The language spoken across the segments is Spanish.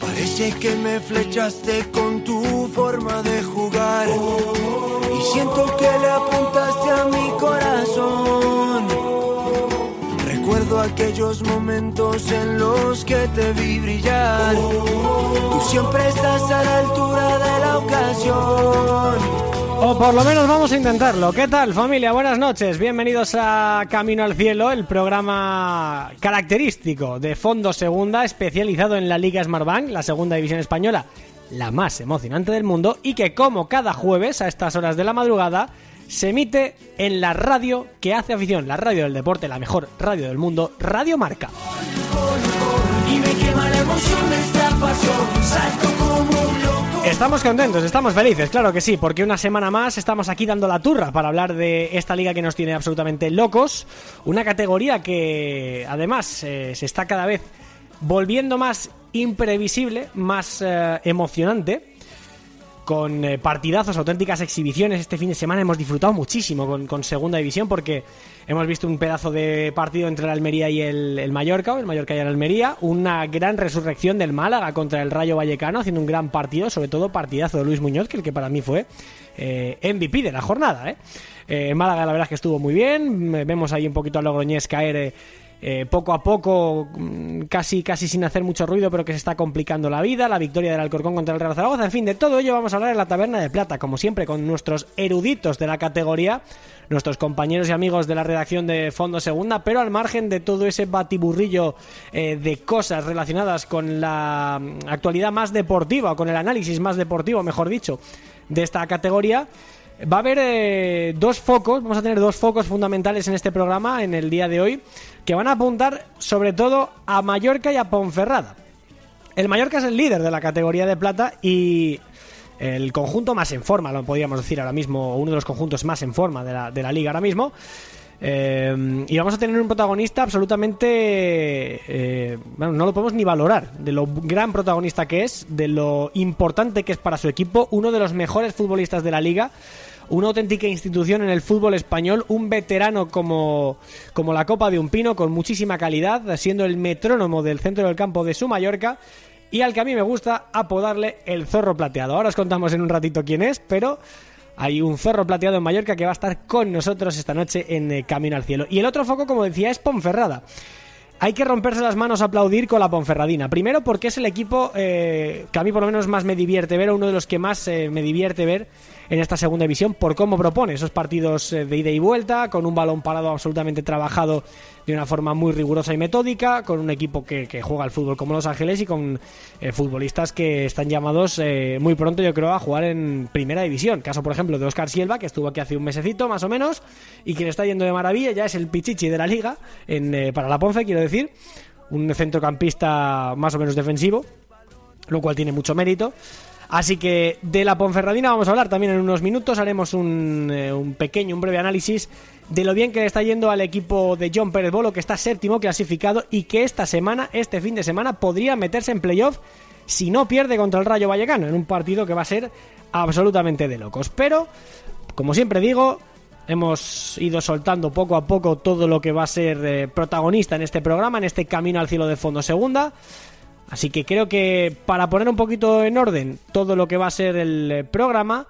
Parece que me flechaste con tu forma de jugar. Y siento que le apuntaste a mi corazón. Recuerdo aquellos momentos en los que te vi brillar. Tú siempre estás a la altura de la ocasión. O por lo menos vamos a intentarlo. ¿Qué tal familia? Buenas noches. Bienvenidos a Camino al Cielo, el programa característico de Fondo Segunda, especializado en la Liga Smartbank, la segunda división española, la más emocionante del mundo, y que como cada jueves a estas horas de la madrugada se emite en la radio que hace afición, la radio del deporte, la mejor radio del mundo, Radio Marca. Estamos contentos, estamos felices, claro que sí, porque una semana más estamos aquí dando la turra para hablar de esta liga que nos tiene absolutamente locos, una categoría que además eh, se está cada vez volviendo más imprevisible, más eh, emocionante, con eh, partidazos, auténticas exhibiciones. Este fin de semana hemos disfrutado muchísimo con, Segunda División porque hemos visto un pedazo de partido entre el Almería y el, el Mallorca, o el Mallorca y el Almería, una gran resurrección del Málaga contra el Rayo Vallecano, haciendo un gran partido, sobre todo partidazo de Luis Muñoz, que el que para mí fue eh, MVP de la jornada. ¿eh? Eh, Málaga la verdad es que estuvo muy bien, vemos ahí un poquito a Logroñés caer... eh, poco a poco, mm, casi, casi sin hacer mucho ruido, pero que se está complicando la vida, la victoria del Alcorcón contra el Real Zaragoza, en fin, de todo ello vamos a hablar en la Taberna de Plata, como siempre, con nuestros eruditos de la categoría, nuestros compañeros y amigos de la redacción de Fondo Segunda, pero al margen de todo ese batiburrillo eh, de cosas relacionadas con la mm, actualidad más deportiva, o con el análisis más deportivo, mejor dicho, de esta categoría, Va a haber eh, dos focos, vamos a tener dos focos fundamentales en este programa en el día de hoy, que van a apuntar sobre todo a Mallorca y a Ponferrada. El Mallorca es el líder de la categoría de plata y el conjunto más en forma, lo podríamos decir ahora mismo, uno de los conjuntos más en forma de la, de la liga ahora mismo. Eh, y vamos a tener un protagonista absolutamente. eh, bueno, no lo podemos ni valorar. De lo gran protagonista que es, de lo importante que es para su equipo, uno de los mejores futbolistas de la liga, una auténtica institución en el fútbol español, un veterano como, como la copa de un pino, con muchísima calidad, siendo el metrónomo del centro del campo de su Mallorca. Y al que a mí me gusta apodarle el zorro plateado. Ahora os contamos en un ratito quién es, pero hay un zorro plateado en Mallorca que va a estar con nosotros esta noche en eh, Camino al Cielo. Y el otro foco, como decía, es Ponferrada. Hay que romperse las manos a aplaudir con la Ponferradina. Primero porque es el equipo eh, que a mí por lo menos más me divierte ver, o uno de los que más eh, me divierte ver en esta segunda división por cómo propone esos partidos eh, de ida y vuelta, con un balón parado absolutamente trabajado de una forma muy rigurosa y metódica, con un equipo que, que juega al fútbol como Los Ángeles y con eh, futbolistas que están llamados eh, muy pronto, yo creo, a jugar en primera división. Caso, por ejemplo, de Oscar Silva, que estuvo aquí hace un mesecito más o menos, y que le está yendo de maravilla, ya es el pichichi de la liga, en, eh, para la Ponce, quiero decir, un centrocampista más o menos defensivo, lo cual tiene mucho mérito. Así que de la Ponferradina vamos a hablar también en unos minutos. Haremos un, eh, un pequeño, un breve análisis de lo bien que le está yendo al equipo de John Pérez Bolo, que está séptimo clasificado y que esta semana, este fin de semana, podría meterse en playoff si no pierde contra el Rayo Vallecano, en un partido que va a ser absolutamente de locos. Pero, como siempre digo, hemos ido soltando poco a poco todo lo que va a ser eh, protagonista en este programa, en este camino al cielo de fondo segunda. Así que creo que para poner un poquito en orden todo lo que va a ser el eh, programa,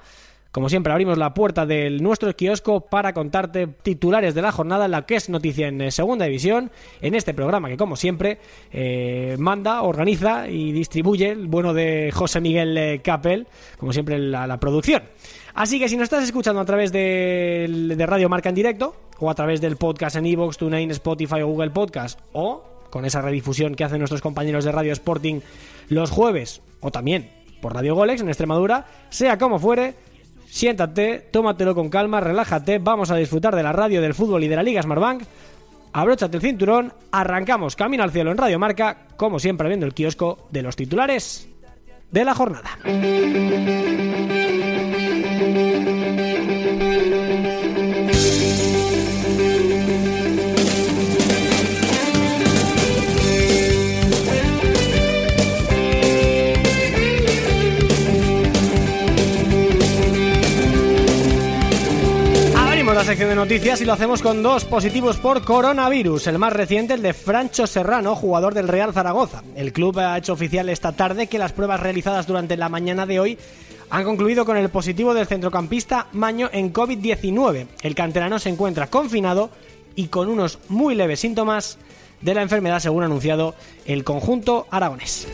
como siempre abrimos la puerta de nuestro kiosco para contarte titulares de la jornada, la que es noticia en eh, segunda división, en este programa que como siempre eh, manda, organiza y distribuye el bueno de José Miguel Capel, como siempre la, la producción. Así que si nos estás escuchando a través de, de Radio Marca en directo, o a través del podcast en Evox, TuneIn, Spotify o Google Podcast, o con esa redifusión que hacen nuestros compañeros de Radio Sporting los jueves, o también por Radio Golex en Extremadura, sea como fuere, siéntate, tómatelo con calma, relájate, vamos a disfrutar de la radio, del fútbol y de la Liga Smartbank. Abróchate el cinturón, arrancamos camino al cielo en Radio Marca, como siempre viendo el kiosco de los titulares de la jornada. Sección de noticias y lo hacemos con dos positivos por coronavirus. El más reciente, el de Francho Serrano, jugador del Real Zaragoza. El club ha hecho oficial esta tarde que las pruebas realizadas durante la mañana de hoy han concluido con el positivo del centrocampista Maño en COVID-19. El canterano se encuentra confinado y con unos muy leves síntomas de la enfermedad, según anunciado el conjunto aragonés.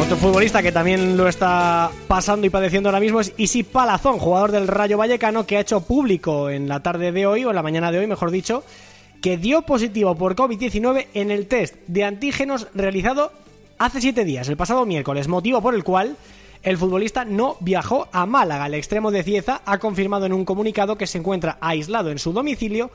Otro futbolista que también lo está pasando y padeciendo ahora mismo es Isi Palazón, jugador del Rayo Vallecano, que ha hecho público en la tarde de hoy, o en la mañana de hoy, mejor dicho, que dio positivo por COVID-19 en el test de antígenos realizado hace siete días, el pasado miércoles, motivo por el cual el futbolista no viajó a Málaga. El extremo de Cieza ha confirmado en un comunicado que se encuentra aislado en su domicilio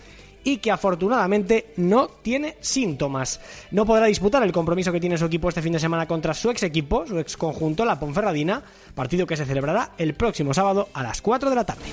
y que afortunadamente no tiene síntomas. No podrá disputar el compromiso que tiene su equipo este fin de semana contra su ex equipo, su ex conjunto, la Ponferradina, partido que se celebrará el próximo sábado a las 4 de la tarde.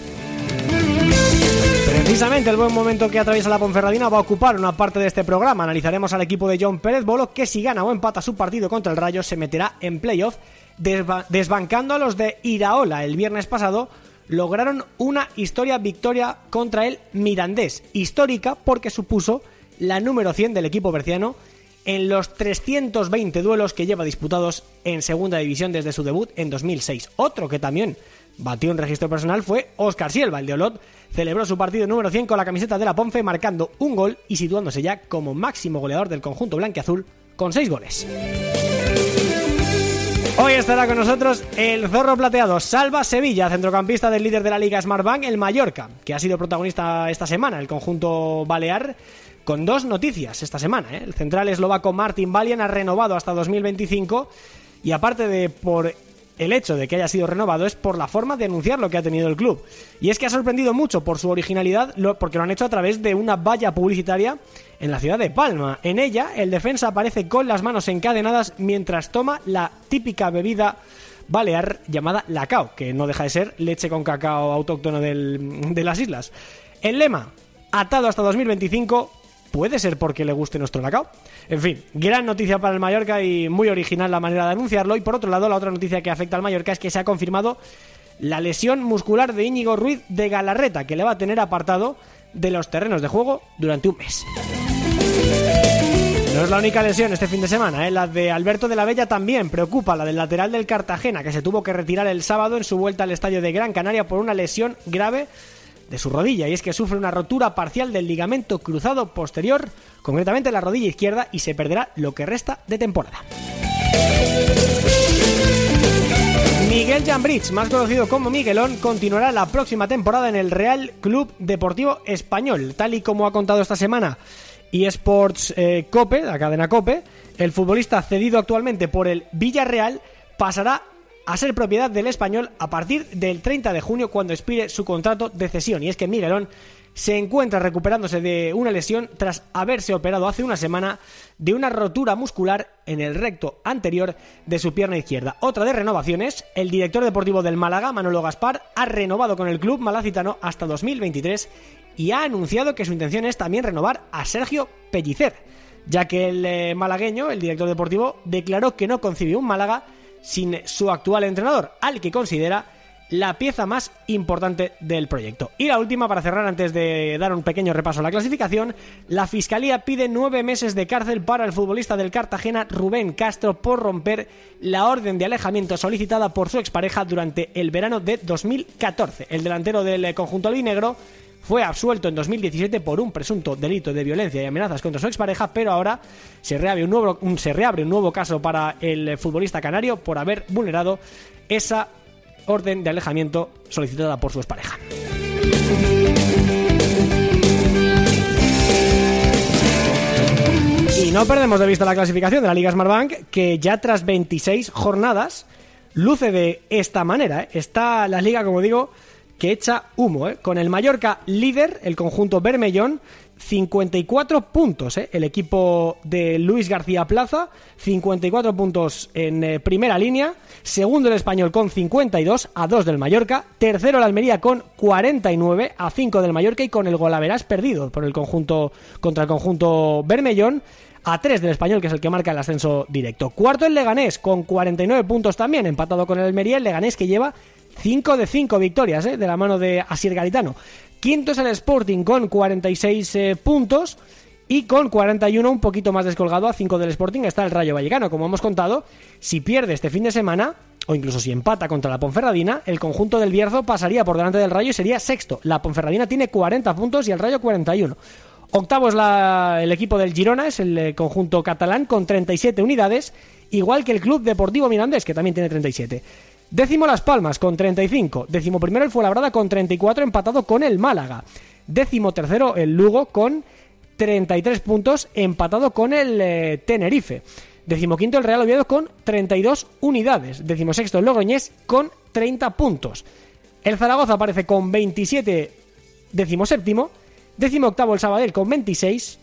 Precisamente el buen momento que atraviesa la Ponferradina va a ocupar una parte de este programa. Analizaremos al equipo de John Pérez Bolo que si gana o empata su partido contra el Rayo se meterá en playoff desbancando a los de Iraola el viernes pasado lograron una historia victoria contra el Mirandés, histórica porque supuso la número 100 del equipo berciano en los 320 duelos que lleva disputados en segunda división desde su debut en 2006. Otro que también batió un registro personal fue Oscar Silva, el de Olot, celebró su partido número 100 con la camiseta de la Ponfe marcando un gol y situándose ya como máximo goleador del conjunto blanqueazul con 6 goles. Hoy estará con nosotros el zorro plateado Salva Sevilla, centrocampista del líder de la Liga Smartbank, el Mallorca, que ha sido protagonista esta semana, el conjunto balear, con dos noticias esta semana. ¿eh? El central eslovaco Martin Valian ha renovado hasta 2025 y aparte de por el hecho de que haya sido renovado es por la forma de anunciar lo que ha tenido el club. Y es que ha sorprendido mucho por su originalidad, porque lo han hecho a través de una valla publicitaria en la ciudad de Palma. En ella, el defensa aparece con las manos encadenadas mientras toma la típica bebida balear llamada lacao, que no deja de ser leche con cacao autóctono de las islas. El lema, atado hasta 2025, puede ser porque le guste nuestro lacao. En fin, gran noticia para el Mallorca y muy original la manera de anunciarlo. Y por otro lado, la otra noticia que afecta al Mallorca es que se ha confirmado la lesión muscular de Íñigo Ruiz de Galarreta, que le va a tener apartado de los terrenos de juego durante un mes. No es la única lesión este fin de semana, ¿eh? la de Alberto de la Bella también preocupa, la del lateral del Cartagena, que se tuvo que retirar el sábado en su vuelta al estadio de Gran Canaria por una lesión grave de su rodilla, y es que sufre una rotura parcial del ligamento cruzado posterior, concretamente la rodilla izquierda, y se perderá lo que resta de temporada. Miguel Jambrich, más conocido como Miguelón, continuará la próxima temporada en el Real Club Deportivo Español, tal y como ha contado esta semana eSports eh, Cope, la cadena Cope. El futbolista cedido actualmente por el Villarreal pasará a ser propiedad del español a partir del 30 de junio cuando expire su contrato de cesión. Y es que Miguelón se encuentra recuperándose de una lesión tras haberse operado hace una semana de una rotura muscular en el recto anterior de su pierna izquierda. Otra de renovaciones, el director deportivo del Málaga, Manolo Gaspar, ha renovado con el club malacitano hasta 2023 y ha anunciado que su intención es también renovar a Sergio Pellicer, ya que el eh, malagueño, el director deportivo, declaró que no concibió un Málaga sin su actual entrenador, al que considera la pieza más importante del proyecto. Y la última, para cerrar, antes de dar un pequeño repaso a la clasificación, la Fiscalía pide nueve meses de cárcel para el futbolista del Cartagena Rubén Castro por romper la orden de alejamiento solicitada por su expareja durante el verano de 2014. El delantero del conjunto albinegro fue absuelto en 2017 por un presunto delito de violencia y amenazas contra su expareja, pero ahora se reabre un nuevo, se reabre un nuevo caso para el futbolista canario por haber vulnerado esa orden de alejamiento solicitada por su expareja. Y no perdemos de vista la clasificación de la Liga Smartbank, que ya tras 26 jornadas luce de esta manera. ¿eh? Está la liga, como digo, que echa humo, ¿eh? con el Mallorca líder, el conjunto Bermellón, 54 puntos, ¿eh? el equipo de Luis García Plaza, 54 puntos en eh, primera línea, segundo el español con 52 a 2 del Mallorca, tercero el Almería con 49 a 5 del Mallorca y con el golaveras perdido por el conjunto contra el conjunto Bermellón a 3 del español, que es el que marca el ascenso directo. Cuarto el Leganés, con 49 puntos también, empatado con el Almería, el Leganés que lleva 5 de 5 victorias ¿eh? de la mano de Asier Garitano. Quinto es el Sporting con 46 eh, puntos. Y con 41, un poquito más descolgado a 5 del Sporting, está el Rayo Vallecano. Como hemos contado, si pierde este fin de semana, o incluso si empata contra la Ponferradina, el conjunto del Bierzo pasaría por delante del Rayo y sería sexto. La Ponferradina tiene 40 puntos y el Rayo 41. Octavo es el equipo del Girona, es el eh, conjunto catalán con 37 unidades, igual que el Club Deportivo Mirandés, que también tiene 37. Décimo Las Palmas con 35. Décimo primero el Fuenlabrada con 34, empatado con el Málaga. Décimo tercero el Lugo con 33 puntos, empatado con el eh, Tenerife. Decimoquinto el Real Oviedo con 32 unidades. Decimosexto el Logroñés con 30 puntos. El Zaragoza aparece con 27, decimoséptimo. Decimoctavo el Sabadell con 26.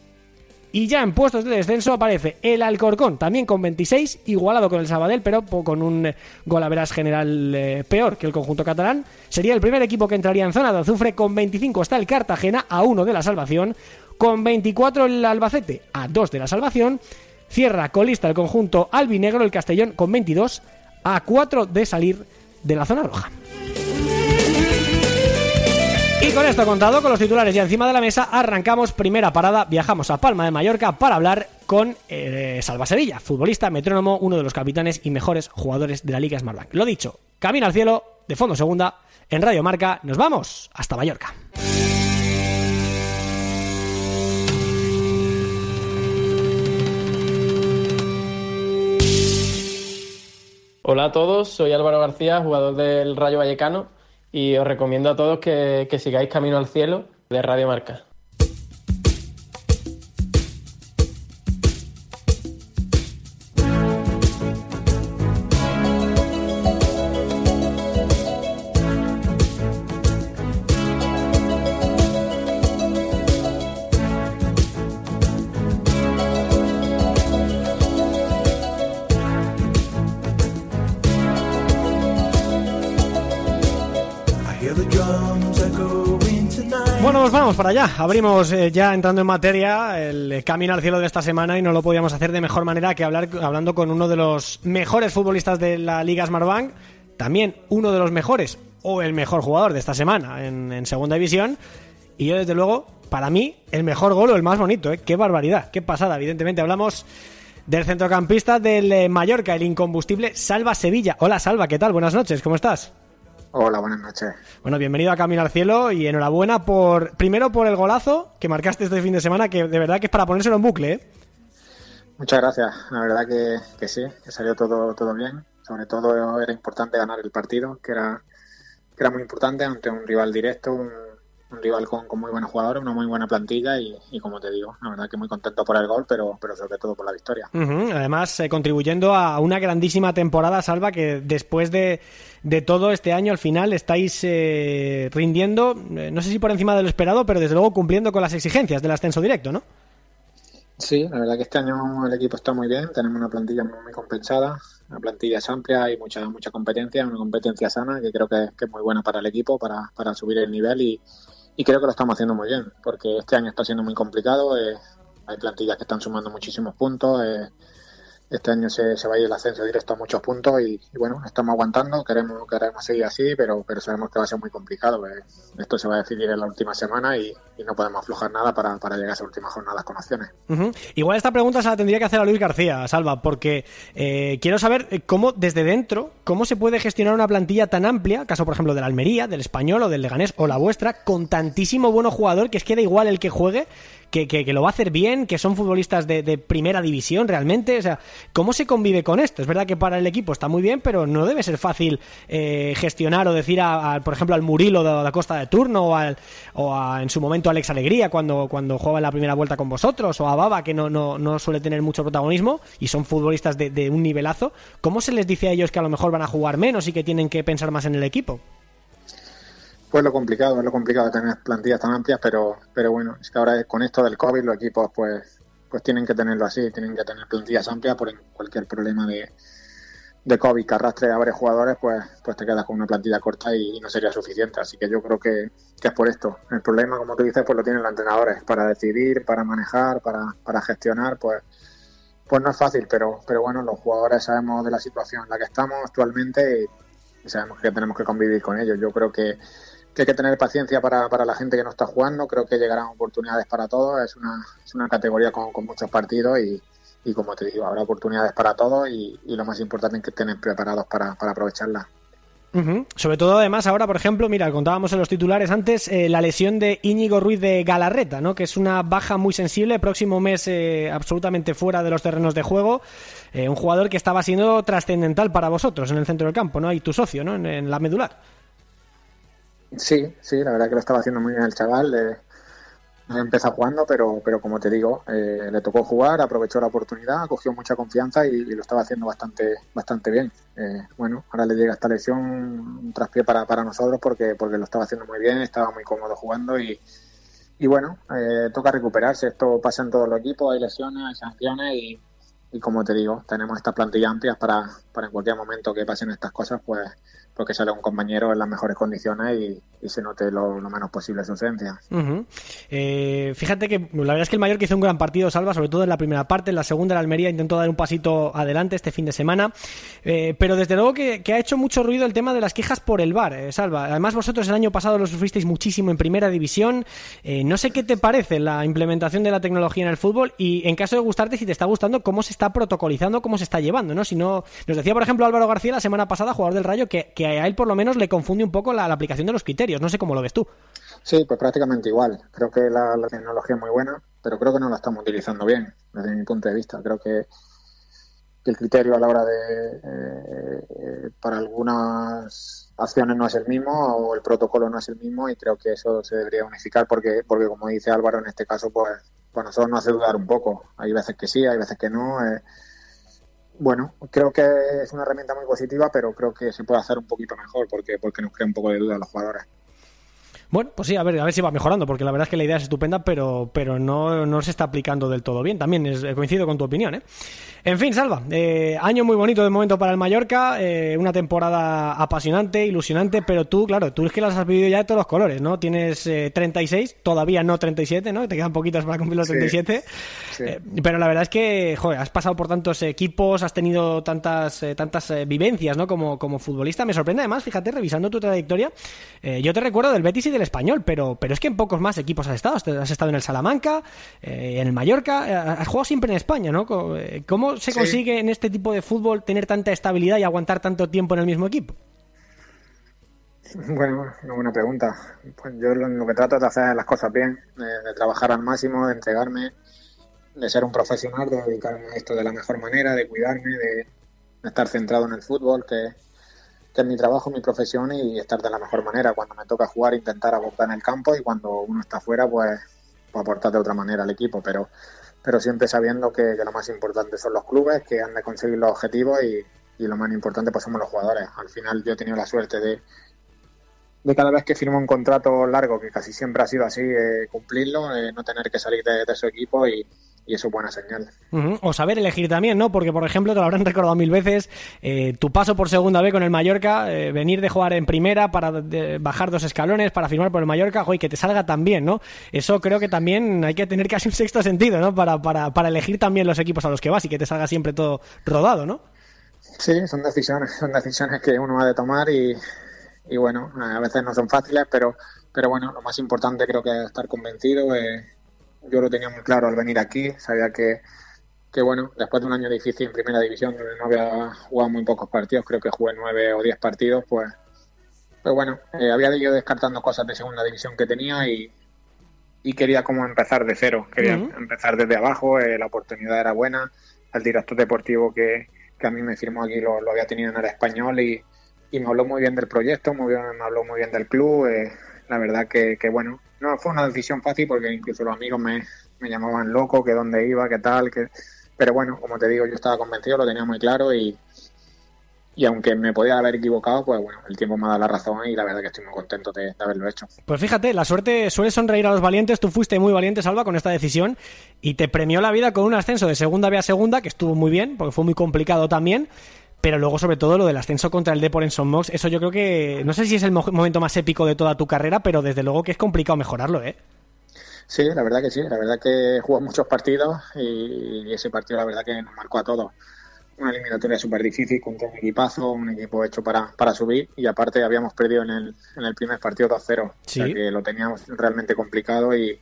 Y ya en puestos de descenso aparece el Alcorcón, también con 26, igualado con el Sabadell, pero con un golaveras general eh, peor que el conjunto catalán. Sería el primer equipo que entraría en zona de azufre con 25. Está el Cartagena a uno de la salvación. Con 24 el Albacete a 2 de la salvación. Cierra colista el conjunto albinegro el Castellón con 22 a 4 de salir de la zona roja. Con esto contado, con los titulares ya encima de la mesa, arrancamos primera parada, viajamos a Palma de Mallorca para hablar con eh, Salva Sevilla, futbolista metrónomo, uno de los capitanes y mejores jugadores de la Liga Smartbank. Lo dicho, camino al cielo, de fondo segunda, en Radio Marca, nos vamos hasta Mallorca. Hola a todos, soy Álvaro García, jugador del Rayo Vallecano, y os recomiendo a todos que, que sigáis Camino al Cielo de Radio Marca. Vamos para allá. Abrimos eh, ya entrando en materia el camino al cielo de esta semana y no lo podíamos hacer de mejor manera que hablar hablando con uno de los mejores futbolistas de la Liga Smartbank, también uno de los mejores o el mejor jugador de esta semana en, Segunda División. Y yo, desde luego, para mí, el mejor gol o el más bonito. ¿eh? Qué barbaridad, qué pasada. Evidentemente, hablamos del centrocampista del eh, Mallorca, el incombustible Salva Sevilla. Hola, Salva, ¿qué tal? Buenas noches, ¿cómo estás? Hola, buenas noches. Bueno, bienvenido a Camino al Cielo y enhorabuena por, primero por el golazo que marcaste este fin de semana, que de verdad que es para ponérselo en bucle. ¿eh? Muchas gracias, la verdad que, sí, que salió todo, todo bien. Sobre todo era importante ganar el partido, que era, que era muy importante ante un rival directo, un, un rival con, muy buenos jugadores, una muy buena plantilla y, como te digo, la verdad que muy contento por el gol, pero, pero sobre todo por la victoria. Además, eh, contribuyendo a una grandísima temporada, Salva, que después de, de todo este año al final estáis eh, rindiendo, eh, no sé si por encima de lo esperado, pero desde luego cumpliendo con las exigencias del ascenso directo, ¿no? Sí, la verdad que este año el equipo está muy bien, tenemos una plantilla muy, compensada, una plantilla es amplia y mucha mucha competencia, una competencia sana que creo que, es muy buena para el equipo, para, para subir el nivel y, y creo que lo estamos haciendo muy bien, porque este año está siendo muy complicado, eh, hay plantillas que están sumando muchísimos puntos, eh, este año se, se, va a ir el ascenso directo a muchos puntos y, bueno, estamos aguantando, queremos, queremos seguir así, pero, pero sabemos que va a ser muy complicado. esto se va a decidir en la última semana y, no podemos aflojar nada para, para, llegar a esa última jornada con opciones. Igual esta pregunta se la tendría que hacer a Luis García, Salva, porque eh, quiero saber eh, cómo desde dentro, cómo se puede gestionar una plantilla tan amplia, caso por ejemplo de la Almería, del Español o del Leganés o la vuestra, con tantísimo bueno jugador que es que da igual el que juegue, que, lo va a hacer bien, que son futbolistas de, primera división realmente. O sea, ¿cómo se convive con esto? Es verdad que para el equipo está muy bien, pero no debe ser fácil eh, gestionar o decir, a, por ejemplo, al Murilo de la Costa de Turno o, al, o en su momento a Alex Alegría cuando, cuando juega en la primera vuelta con vosotros o a Baba que no, no, no suele tener mucho protagonismo y son futbolistas de, de un nivelazo. ¿Cómo se les dice a ellos que a lo mejor van a jugar menos y que tienen que pensar más en el equipo? Pues lo complicado, es lo complicado de tener plantillas tan amplias, pero, pero bueno, es que ahora con esto del COVID los equipos pues, pues tienen que tenerlo así, tienen que tener plantillas amplias por cualquier problema de, de COVID que arrastre a varios jugadores, pues, pues te quedas con una plantilla corta y, no sería suficiente. Así que yo creo que, es por esto. El problema, como tú dices, pues lo tienen los entrenadores, para decidir, para manejar, para, para gestionar, pues, pues no es fácil, pero, pero bueno, los jugadores sabemos de la situación en la que estamos actualmente sabemos que tenemos que convivir con ellos. Yo creo que, hay que tener paciencia para, para, la gente que no está jugando, creo que llegarán oportunidades para todos, es una, es una categoría con, con muchos partidos y, y como te digo, habrá oportunidades para todos y, lo más importante es que estén preparados para, para aprovecharlas. Sobre todo, además, ahora, por ejemplo, mira, contábamos en los titulares antes eh, la lesión de Íñigo Ruiz de Galarreta, ¿no? Que es una baja muy sensible, próximo mes eh, absolutamente fuera de los terrenos de juego. Eh, un jugador que estaba siendo trascendental para vosotros en el centro del campo, ¿no? Y tu socio, ¿no? En, la medular. Sí, sí, la verdad que lo estaba haciendo muy bien el chaval empezó jugando, pero, pero como te digo, eh, le tocó jugar, aprovechó la oportunidad, cogió mucha confianza y, lo estaba haciendo bastante, bastante bien. Eh, bueno, ahora le llega esta lesión un traspié para, para nosotros porque, porque lo estaba haciendo muy bien, estaba muy cómodo jugando y, y bueno, eh, toca recuperarse. Esto pasa en todos los equipos, hay lesiones, hay sanciones y, y como te digo, tenemos esta plantilla amplia para, para en cualquier momento que pasen estas cosas, pues porque sale un compañero en las mejores condiciones y, se note lo, menos posible su ausencia. Eh, fíjate que la verdad es que el Mallorca hizo un gran partido, Salva, sobre todo en la primera parte, en la segunda la Almería intentó dar un pasito adelante este fin de semana, eh, pero desde luego que, ha hecho mucho ruido el tema de las quejas por el VAR, eh, Salva. Además vosotros el año pasado lo sufristeis muchísimo en primera división, no sé qué te parece la implementación de la tecnología en el fútbol y en caso de gustarte, si te está gustando, cómo se está protocolizando, cómo se está llevando, ¿no? Si no, nos decía por ejemplo Álvaro García la semana pasada, jugador del Rayo, que, que a él por lo menos le confunde un poco la, aplicación de los criterios. No sé cómo lo ves tú. Sí, pues prácticamente igual. Creo que la, tecnología es muy buena, pero creo que no la estamos utilizando bien, desde mi punto de vista. Creo que, el criterio a la hora de, eh, para algunas acciones no es el mismo o el protocolo no es el mismo y creo que eso se debería unificar porque, porque como dice Álvaro en este caso, pues, pues nosotros nos hace dudar un poco. Hay veces que sí, hay veces que no. Eh, bueno, creo que es una herramienta muy positiva, pero creo que se puede hacer un poquito mejor porque, porque nos crea un poco de duda a los jugadores. Bueno, pues sí, a ver, a ver si va mejorando, porque la verdad es que la idea es estupenda, pero, pero no, no se está aplicando del todo bien. También es, coincido con tu opinión, ¿eh? En fin, Salva, eh, año muy bonito de momento para el Mallorca, eh, una temporada apasionante, ilusionante, pero tú, claro, tú es que las has vivido ya de todos los colores, ¿no? Tienes 36, todavía no 37, ¿no? Te quedan poquitas para cumplir los 37. pero la verdad es que, joder, has pasado por tantos equipos, has tenido tantas, tantas vivencias, ¿no? Como, como futbolista. Me sorprende además, fíjate, revisando tu trayectoria, yo te recuerdo del Betis y del español, pero, pero es que en pocos más equipos has estado. Has estado en el Salamanca, eh, en el Mallorca, eh, has jugado siempre en España, ¿no? Eh, ¿Cómo se consigue en este tipo de fútbol tener tanta estabilidad y aguantar tanto tiempo en el mismo equipo? Bueno, una buena pregunta. Pues yo lo, que trato es de hacer las cosas bien, de, trabajar al máximo, de entregarme, de ser un profesional, de dedicarme a esto de la mejor manera, de cuidarme, de estar centrado en el fútbol, que, que es mi trabajo, mi profesión y estar de la mejor manera. Cuando me toca jugar, intentar aportar en el campo y cuando uno está fuera, pues, pues, aportar de otra manera al equipo. Pero, pero siempre sabiendo que, lo más importante son los clubes, que han de conseguir los objetivos y, y, lo más importante pues somos los jugadores. Al final yo he tenido la suerte de, de cada vez que firmo un contrato largo, que casi siempre ha sido así, eh, cumplirlo, eh, no tener que salir de, de su equipo y, y eso es buena señal. O saber elegir también, ¿no? Porque, por ejemplo, te lo habrán recordado mil veces, eh, tu paso por segunda vez con el Mallorca, eh, venir de jugar en primera para bajar dos escalones, para firmar por el Mallorca, y que te salga tan bien, ¿no? Eso creo que también hay que tener casi un sexto sentido, ¿no? Para, para, para elegir también los equipos a los que vas y que te salga siempre todo rodado, ¿no? Sí, son decisiones, son decisiones que uno ha de tomar y, y bueno, a veces no son fáciles, pero, pero bueno, lo más importante creo que es estar convencido. Eh, yo lo tenía muy claro al venir aquí, sabía que, que bueno, después de un año difícil en primera división, donde no había jugado muy pocos partidos, creo que jugué nueve o diez partidos, pues, pues bueno, eh, había ido descartando cosas de segunda división que tenía y, y quería como empezar de cero, quería empezar desde abajo, eh, la oportunidad era buena, el director deportivo que, que a mí me firmó aquí lo, lo había tenido en el español y, y, me habló muy bien del proyecto, muy bien, me habló muy bien del club, eh, la verdad que, que bueno, no fue una decisión fácil porque incluso los amigos me, me llamaban loco, que dónde iba, qué tal, que... Pero bueno, como te digo, yo estaba convencido, lo tenía muy claro y, y aunque me podía haber equivocado, pues bueno, el tiempo me ha dado la razón y la verdad que estoy muy contento de, haberlo hecho. Pues fíjate, la suerte suele sonreír a los valientes, tú fuiste muy valiente, Salva, con esta decisión y te premió la vida con un ascenso de segunda B a segunda, que estuvo muy bien, porque fue muy complicado también, pero luego, sobre todo, lo del ascenso contra el Depor en Son Mox, eso yo creo que. No sé si es el momento más épico de toda tu carrera, pero desde luego que es complicado mejorarlo, ¿eh? Sí, la verdad que sí. La verdad que jugó muchos partidos y ese partido, la verdad que nos marcó a todos. una eliminatoria súper difícil contra un equipazo, un equipo hecho para, para subir y aparte habíamos perdido en el, en el primer partido 2-0, o sea que lo teníamos realmente complicado y,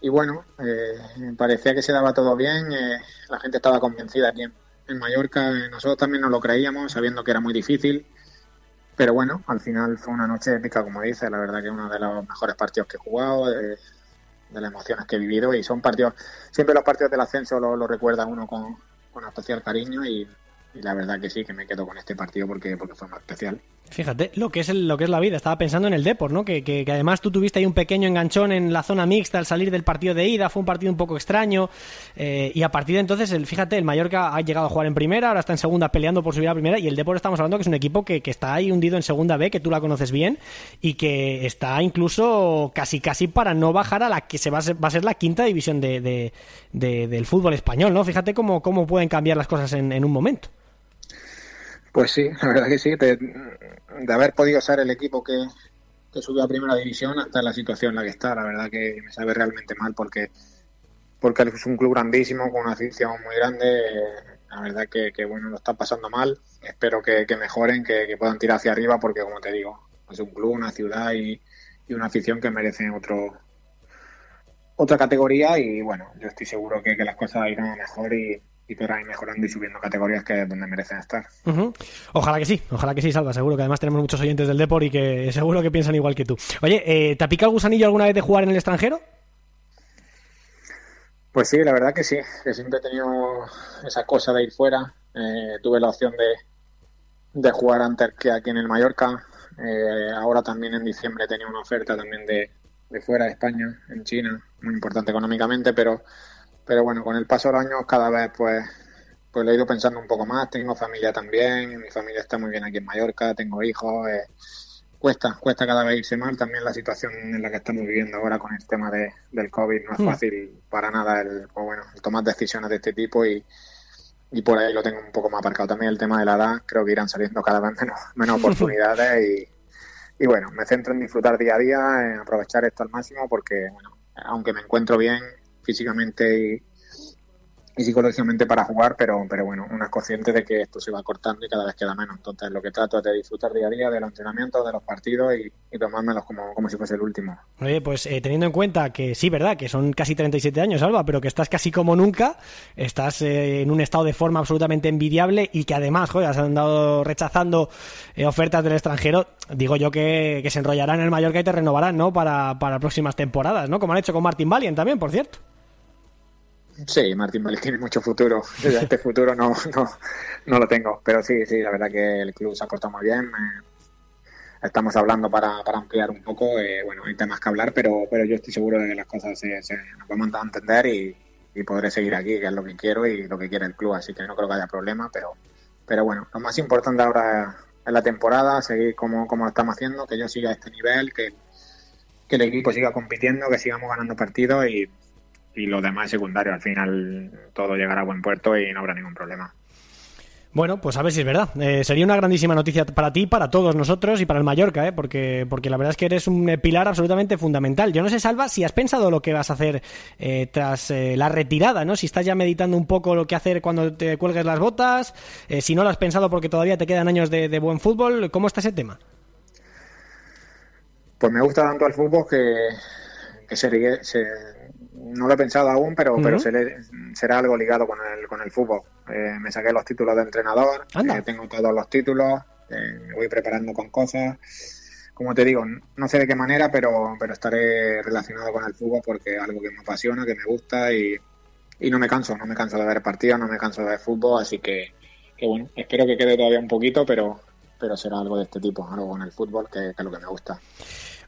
y bueno, eh, parecía que se daba todo bien, eh, la gente estaba convencida aquí en, Mallorca, nosotros también nos lo creíamos sabiendo que era muy difícil, pero bueno, al final fue una noche épica como dice, la verdad que uno de los mejores partidos que he jugado, de, las emociones que he vivido y son partidos, siempre los partidos del ascenso lo, recuerda uno con, especial cariño y, la verdad que sí, que me quedo con este partido porque, porque fue más especial. Fíjate, lo que es lo que es la vida. Estaba pensando en el Deport, ¿no? Que, que, además tú tuviste ahí un pequeño enganchón en la zona mixta al salir del partido de ida. Fue un partido un poco extraño. Eh, y a partir de entonces, el, fíjate, el Mallorca ha llegado a jugar en primera, ahora está en segunda peleando por subir a primera. Y el Deport estamos hablando que es un equipo que, que está ahí hundido en segunda B, que tú la conoces bien. Y que está incluso casi casi para no bajar a la que se va a ser, va a ser la quinta división de, de, del fútbol español, ¿no? Fíjate cómo, cómo pueden cambiar las cosas en, en un momento. Pues sí, la verdad que sí. De, haber podido ser el equipo que, subió a primera división hasta la situación en la que está, la verdad que me sabe realmente mal porque porque es un club grandísimo con una afición muy grande. La verdad que, bueno, lo está pasando mal. Espero que, mejoren, que, puedan tirar hacia arriba porque, como te digo, es un club, una ciudad y, una afición que merecen otro otra categoría y bueno, yo estoy seguro que, que las cosas irán mejor y, y por ahí mejorando y subiendo categorías que es donde merecen estar. Ojalá que sí, ojalá que sí, Salva, seguro que además tenemos muchos oyentes del Depor y que seguro que piensan igual que tú. Oye, eh, ¿te pica el gusanillo alguna vez de jugar en el extranjero? Pues sí, la verdad que sí, que siempre he tenido esa cosa de ir fuera. Eh, tuve la opción de, de jugar antes que aquí en el Mallorca. Eh, ahora también en diciembre he tenido una oferta también de, de fuera de España, en China, muy importante económicamente, pero pero bueno, con el paso de los años cada vez pues, pues lo he ido pensando un poco más. Tengo familia también, mi familia está muy bien aquí en Mallorca, tengo hijos. Eh, cuesta, cuesta cada vez irse mal. También la situación en la que estamos viviendo ahora con el tema de, del COVID no es hmm. fácil para nada el, pues bueno, tomar decisiones de este tipo y, y por ahí lo tengo un poco más aparcado. También el tema de la edad, creo que irán saliendo cada vez menos, menos oportunidades y, y bueno, me centro en disfrutar día a día, en aprovechar esto al máximo porque, bueno, aunque me encuentro bien, físicamente y, psicológicamente para jugar, pero, pero bueno, una es consciente de que esto se va cortando y cada vez queda menos. Entonces, lo que trato es de disfrutar día a día de los entrenamientos, de los partidos y, y tomármelos como, como si fuese el último. Oye, pues eh, teniendo en cuenta que sí, ¿verdad? Que son casi 37 años, Alba, pero que estás casi como nunca, estás eh, en un estado de forma absolutamente envidiable y que además, joder, has andado rechazando eh, ofertas del extranjero. Digo yo que, que se enrollarán en el Mallorca y te renovarán, ¿no? Para, para próximas temporadas, ¿no? Como han hecho con Martin Valiant también, por cierto. Sí, Martín Vélez tiene mucho futuro. Este futuro no, no, no lo tengo. Pero sí, sí, la verdad que el club se ha portado muy bien. estamos hablando para, para ampliar un poco. Eh, bueno, hay temas que hablar, pero, pero yo estoy seguro de que las cosas se, se nos vamos a entender y, y, podré seguir aquí, que es lo que quiero y lo que quiere el club. Así que no creo que haya problema. Pero, pero bueno, lo más importante ahora es la temporada, seguir como, como lo estamos haciendo, que yo siga a este nivel, que, que el equipo siga compitiendo, que sigamos ganando partidos y y lo demás es secundario. Al final todo llegará a buen puerto y no habrá ningún problema. Bueno, pues a ver si es verdad. Eh, sería una grandísima noticia para ti, para todos nosotros y para el Mallorca, ¿eh? porque, porque la verdad es que eres un eh, pilar absolutamente fundamental. Yo no sé, Salva, si has pensado lo que vas a hacer eh, tras la retirada, ¿no? Si estás ya meditando un poco lo que hacer cuando te cuelgues las botas, si no lo has pensado porque todavía te quedan años de, buen fútbol, ¿cómo está ese tema? Pues me gusta tanto el fútbol que, que se, se no lo he pensado aún, pero, pero será algo ligado con el, con el fútbol. Eh, me saqué los títulos de entrenador, eh, tengo todos los títulos, eh, me voy preparando con cosas. Como te digo, no sé de qué manera, pero, pero estaré relacionado con el fútbol porque es algo que me apasiona, que me gusta y, y no me canso, no me canso de ver partidos, no me canso de ver fútbol, así que, que bueno, espero que quede todavía un poquito, pero, pero será algo de este tipo, algo con el fútbol que, que es lo que me gusta.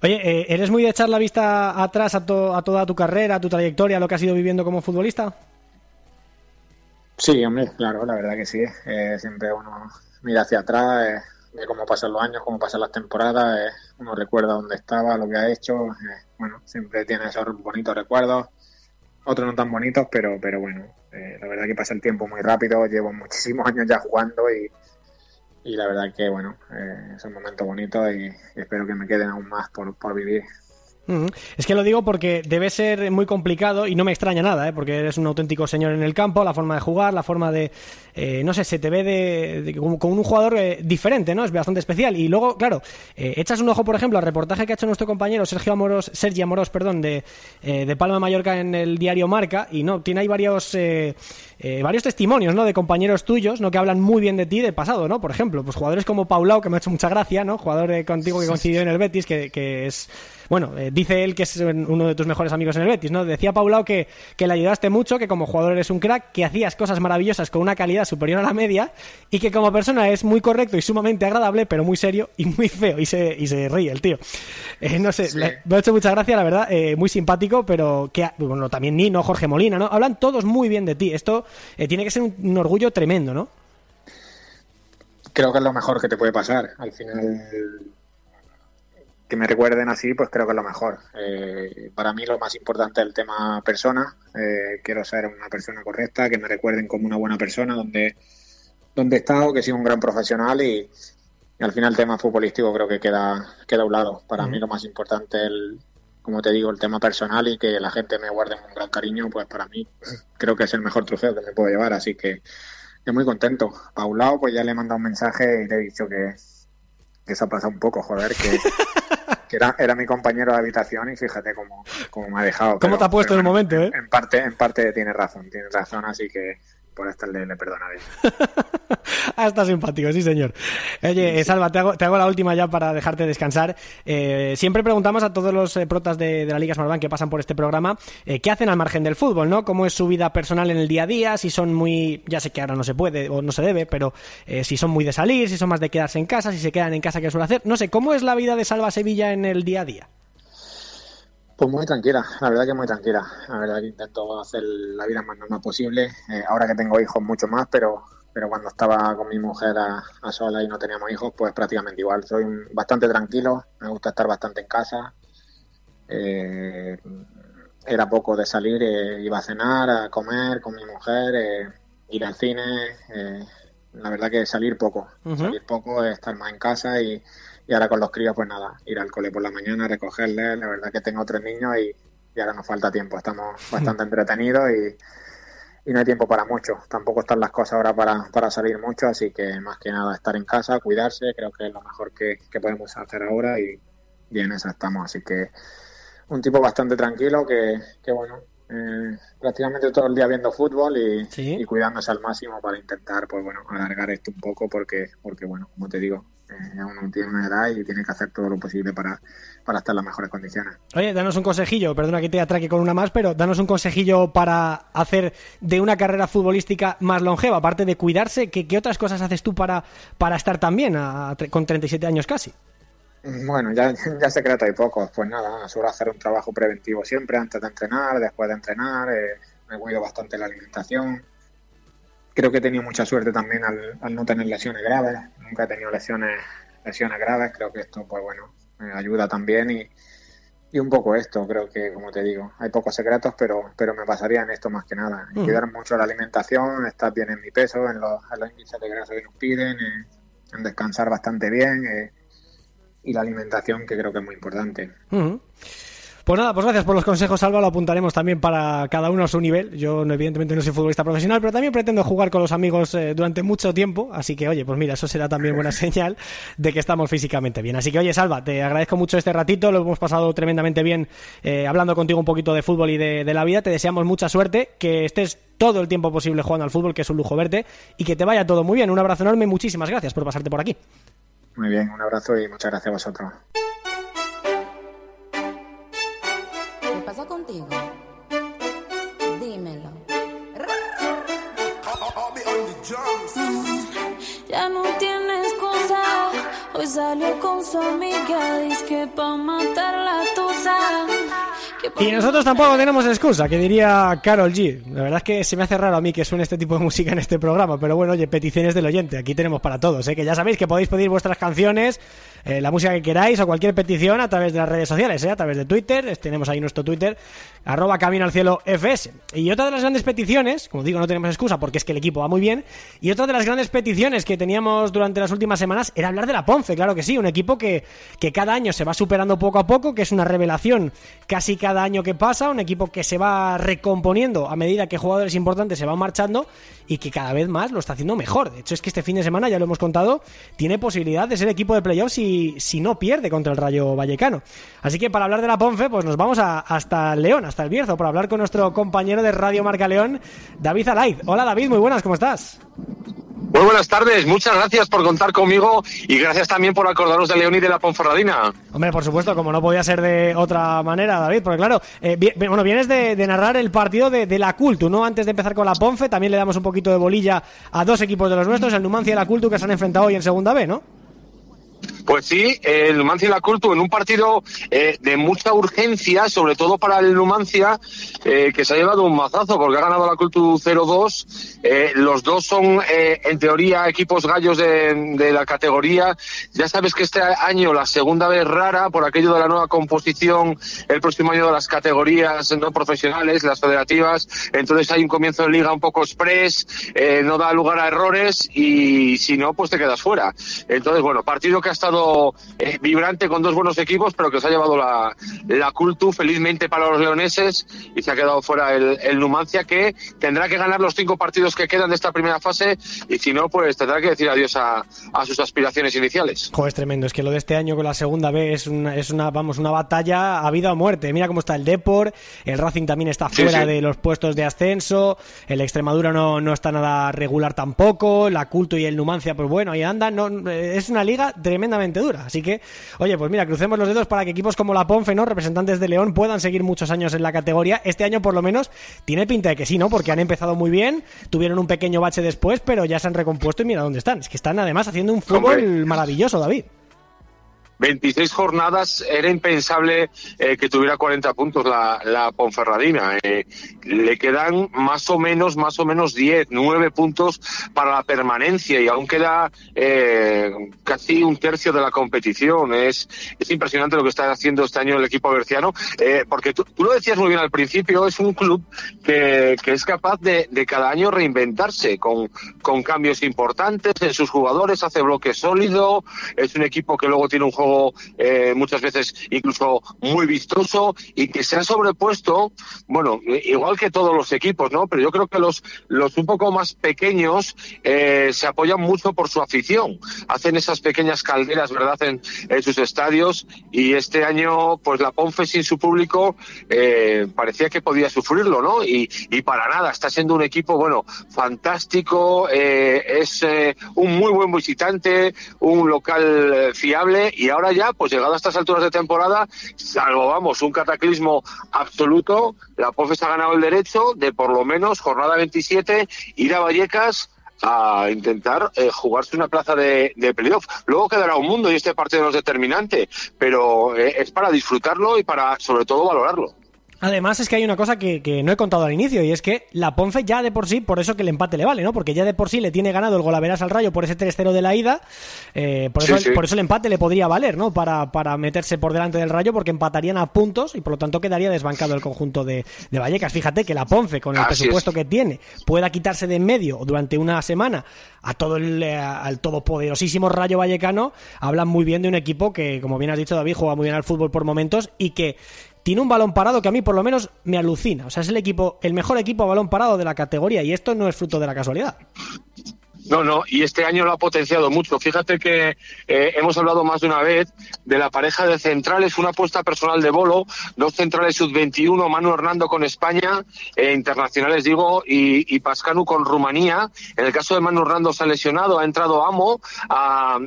Oye, eh, ¿eres muy de echar la vista atrás a, toda tu carrera, a tu trayectoria, a lo que has ido viviendo como futbolista? Sí, hombre, claro, la verdad que sí. Eh, siempre uno mira hacia atrás, eh, de cómo pasan los años, cómo pasan las temporadas, uno recuerda dónde estaba, lo que ha hecho. bueno, siempre tiene esos bonitos recuerdos, otros no tan bonitos, pero, pero bueno, la verdad que pasa el tiempo muy rápido. Llevo muchísimos años ya jugando y, y la verdad que bueno, eh, es un momento bonito y, espero que me queden aún más por, por vivir. Es que lo digo porque debe ser muy complicado y no me extraña nada, ¿eh? porque eres un auténtico señor en el campo, la forma de jugar, la forma de, eh, no sé, se te ve de, con, un jugador eh, diferente, ¿no? Es bastante especial. Y luego, claro, eh, echas un ojo, por ejemplo, al reportaje que ha hecho nuestro compañero Sergio Amoros, Sergi Amoros, perdón, de, de Palma Mallorca en el diario Marca, y no, tiene ahí varios, varios testimonios, ¿no? De compañeros tuyos, ¿no? Que hablan muy bien de ti del pasado, ¿no? Por ejemplo, pues jugadores como Paulao, que me ha hecho mucha gracia, ¿no? Jugador contigo que coincidió en el Betis, que, que es bueno, eh, dice él que es uno de tus mejores amigos en el Betis, ¿no? Decía Paulao que, que le ayudaste mucho, que como jugador eres un crack, que hacías cosas maravillosas con una calidad superior a la media y que como persona es muy correcto y sumamente agradable, pero muy serio y muy feo. Y se, y se ríe el tío. Eh, no sé, me ha hecho mucha gracia, la verdad, eh, muy simpático, pero que, bueno, también Nino, Jorge Molina, ¿no? Hablan todos muy bien de ti. Esto tiene que ser un orgullo tremendo, ¿no? Creo que es lo mejor que te puede pasar. Al final que me recuerden así, pues creo que es lo mejor. Eh, para mí lo más importante es el tema persona. Eh, quiero ser una persona correcta, que me recuerden como una buena persona, donde, donde he estado, que soy un gran profesional y, al final el tema futbolístico creo que queda, queda a un lado. Para mí lo más importante es, el, como te digo, el tema personal y que la gente me guarde un gran cariño, pues para mí creo que es el mejor trofeo que me puedo llevar. Así que estoy muy contento. A un lado, pues ya le he mandado un mensaje y le he dicho que, que se ha pasado un poco, joder, que, era, era mi compañero de habitación y fíjate cómo, cómo me ha dejado. ¿Cómo te ha puesto en el momento, eh? En parte, en parte tiene razón, tiene razón, así que por esta le, le perdonaré. ah, está simpático, sí, señor. Oye, Salva, te hago, te hago, la última ya para dejarte descansar. Eh, siempre preguntamos a todos los eh, protas de, la Liga Smartbank que pasan por este programa eh, qué hacen al margen del fútbol, ¿no? ¿Cómo es su vida personal en el día a día? Si son muy. Ya sé que ahora no se puede o no se debe, pero si son muy de salir, si son más de quedarse en casa, si se quedan en casa, ¿qué suele hacer? No sé, ¿cómo es la vida de Salva Sevilla en el día a día? Pues muy tranquila, la verdad que muy tranquila. La verdad que intento hacer la vida más normal posible. Eh, ahora que tengo hijos, mucho más, pero, pero cuando estaba con mi mujer a, a, sola y no teníamos hijos, pues prácticamente igual. Soy bastante tranquilo, me gusta estar bastante en casa. Eh, era poco de salir, eh, iba a cenar, a comer con mi mujer, ir al cine. la verdad que salir poco, salir poco, estar más en casa y y ahora con los críos, pues nada, ir al cole por la mañana, recogerles. La verdad que tengo tres niños y, ahora nos falta tiempo. Estamos bastante entretenidos y, no hay tiempo para mucho. Tampoco están las cosas ahora para, para salir mucho, así que más que nada estar en casa, cuidarse, creo que es lo mejor que, podemos hacer ahora y, bien en eso estamos. Así que un tipo bastante tranquilo que, que bueno, eh, prácticamente todo el día viendo fútbol y, y, cuidándose al máximo para intentar, pues bueno, alargar esto un poco porque, porque bueno, como te digo, eh, aún tiene una edad y tiene que hacer todo lo posible para, para estar en las mejores condiciones. Oye, danos un consejillo, perdona que te atraque con una más, pero danos un consejillo para hacer de una carrera futbolística más longeva, aparte de cuidarse, ¿qué, qué otras cosas haces tú para, para estar tan bien con 37 años casi? Bueno, ya, ya secreto hay pocos. Pues nada, suelo hacer un trabajo preventivo siempre, antes de entrenar, después de entrenar. Eh, me cuido bastante la alimentación creo que he tenido mucha suerte también al, no tener lesiones graves. Nunca he tenido lesiones, lesiones graves. Creo que esto, pues bueno, me ayuda también y, y un poco esto, creo que, como te digo, hay pocos secretos, pero, pero me pasaría en esto más que nada. Mm. Cuidar mucho la alimentación, estar bien en mi peso, en los, en los índices de grasa que nos piden, en, descansar bastante bien eh, y la alimentación, que creo que es muy importante. Mm. Pues nada, pues gracias por los consejos, Alba. Lo apuntaremos también para cada uno a su nivel. Yo, evidentemente, no soy futbolista profesional, pero también pretendo jugar con los amigos eh, durante mucho tiempo. Así que, oye, pues mira, eso será también buena señal de que estamos físicamente bien. Así que, oye, Salva, te agradezco mucho este ratito. Lo hemos pasado tremendamente bien eh, hablando contigo un poquito de fútbol y de, de la vida. Te deseamos mucha suerte, que estés todo el tiempo posible jugando al fútbol, que es un lujo verte, y que te vaya todo muy bien. Un abrazo enorme muchísimas gracias por pasarte por aquí. Muy bien, un abrazo y muchas gracias a vosotros. Salió con su amiga, dice que pa' matar la tusa. Y nosotros tampoco tenemos excusa, que diría Carol G. La verdad es que se me hace raro a mí que suene este tipo de música en este programa, pero bueno, oye, peticiones del oyente, aquí tenemos para todos, ¿eh? que ya sabéis que podéis pedir vuestras canciones, eh, la música que queráis o cualquier petición a través de las redes sociales, ¿eh? a través de Twitter, tenemos ahí nuestro Twitter, arroba camino al cielo FS. Y otra de las grandes peticiones, como digo, no tenemos excusa porque es que el equipo va muy bien, y otra de las grandes peticiones que teníamos durante las últimas semanas era hablar de la Ponce, claro que sí, un equipo que, que cada año se va superando poco a poco, que es una revelación casi cada año que pasa, un equipo que se va recomponiendo a medida que jugadores importantes se van marchando y que cada vez más lo está haciendo mejor. De hecho, es que este fin de semana, ya lo hemos contado, tiene posibilidad de ser equipo de playoffs si, si no pierde contra el Rayo Vallecano. Así que para hablar de la Ponce, pues nos vamos a, hasta León, hasta el Bierzo, para hablar con nuestro compañero de Radio Marca León, David Alaid. Hola David, muy buenas, ¿cómo estás? Muy buenas tardes, muchas gracias por contar conmigo y gracias también por acordaros de León y de la Ponferradina. Hombre, por supuesto, como no podía ser de otra manera, David, porque claro, eh, bueno, vienes de, narrar el partido de, de, la Cultu, ¿no? Antes de empezar con la Ponfe, también le damos un poquito de bolilla a dos equipos de los nuestros, el Numancia y la Cultu, que se han enfrentado hoy en Segunda B, ¿no? Pues sí, el Numancia y la Cultu en un partido eh, de mucha urgencia, sobre todo para el Numancia, eh, que se ha llevado un mazazo porque ha ganado la Cultu 0-2. Eh, los dos son, en teoría, equipos gallos de, la categoría. Ya sabes que este año la segunda vez rara, por aquello de la nueva composición, el próximo año de las categorías no profesionales, las federativas. Entonces hay un comienzo de liga un poco express, no da lugar a errores y si no, pues te quedas fuera. Entonces, bueno, partido que ha estado eh, vibrante con dos buenos equipos, pero que se ha llevado la, la Cultu felizmente para los leoneses y se ha quedado fuera el, Numancia que tendrá que ganar los cinco partidos que quedan de esta primera fase y si no, pues tendrá que decir adiós a, sus aspiraciones iniciales. Joder, es tremendo. Es que lo de este año con la segunda B es una, es una, vamos, una batalla a vida o muerte. Mira cómo está el Deport, el Racing también está fuera de los puestos de ascenso, el Extremadura no, no está nada regular tampoco, la Cultu y el Numancia, pues bueno, ahí andan. No, es una liga tremendamente dura. Así que, oye, pues mira, crucemos los dedos para que equipos como la Ponfe, ¿no? Representantes de León puedan seguir muchos años en la categoría. Este año, por lo menos, tiene pinta de que sí, ¿no? Porque han empezado muy bien, tuvieron un pequeño bache después, pero ya se han recompuesto y mira dónde están. Es que están además haciendo un fútbol maravilloso, David. 26 jornadas era impensable eh, que tuviera 40 puntos la, la Ponferradina. Eh, le quedan más o menos, más o menos 10, 9 puntos para la permanencia y aún queda eh, casi un tercio de la competición. Es, es impresionante lo que está haciendo este año el equipo berciano, porque tú, lo decías muy bien al principio, es un club que, que es capaz de, de, cada año reinventarse con, con cambios importantes en sus jugadores, hace bloque sólido, es un equipo que luego tiene un juego eh, muchas veces incluso muy vistoso y que se ha sobrepuesto, bueno, igual que todos los equipos, ¿no? Pero yo creo que los, los un poco más pequeños eh, se apoyan mucho por su afición. Hacen esas pequeñas calderas, ¿verdad?, en, sus estadios y este año, pues la Ponfe sin su público eh, parecía que podía sufrirlo, ¿no? Y, y para nada, está siendo un equipo, bueno, fantástico, es un muy buen visitante, un local fiable y ahora ya, pues llegado a estas alturas de temporada, salvo, vamos, un cataclismo absoluto, la POFES ha ganado el derecho de por lo menos jornada 27 ir a Vallecas a intentar eh, jugarse una plaza de, de, playoff. Luego quedará un mundo y este partido no es determinante, pero eh, es para disfrutarlo y para, sobre todo, valorarlo. Además es que hay una cosa que, no he contado al inicio y es que la Ponfe ya de por sí, por eso que el empate le vale, ¿no? Porque ya de por sí le tiene ganado el golaveras al Rayo por ese 3-0 de la ida, eh, por, eso, por eso el empate le podría valer, ¿no? Para, para meterse por delante del Rayo porque empatarían a puntos y por lo tanto quedaría desbancado el conjunto de, Vallecas. Fíjate que la Ponfe, con el presupuesto que tiene, pueda quitarse de en medio durante una semana a todo el, eh, al todopoderosísimo Rayo Vallecano, hablan muy bien de un equipo que, como bien has dicho David, juega muy bien al fútbol por momentos y que tiene un balón parado que a mí por lo menos me alucina. O sea, es el equipo, el mejor equipo a balón parado de la categoría y esto no es fruto de la casualidad. No, no, y este año lo ha potenciado mucho. Fíjate que eh, hemos hablado más de una vez de la pareja de centrales, una apuesta personal de Bolo, dos centrales sub-21, Manu Hernando con España, eh, internacionales digo, y, y, Pascanu con Rumanía. En el caso de Manu Hernando se ha lesionado, ha entrado Amo a,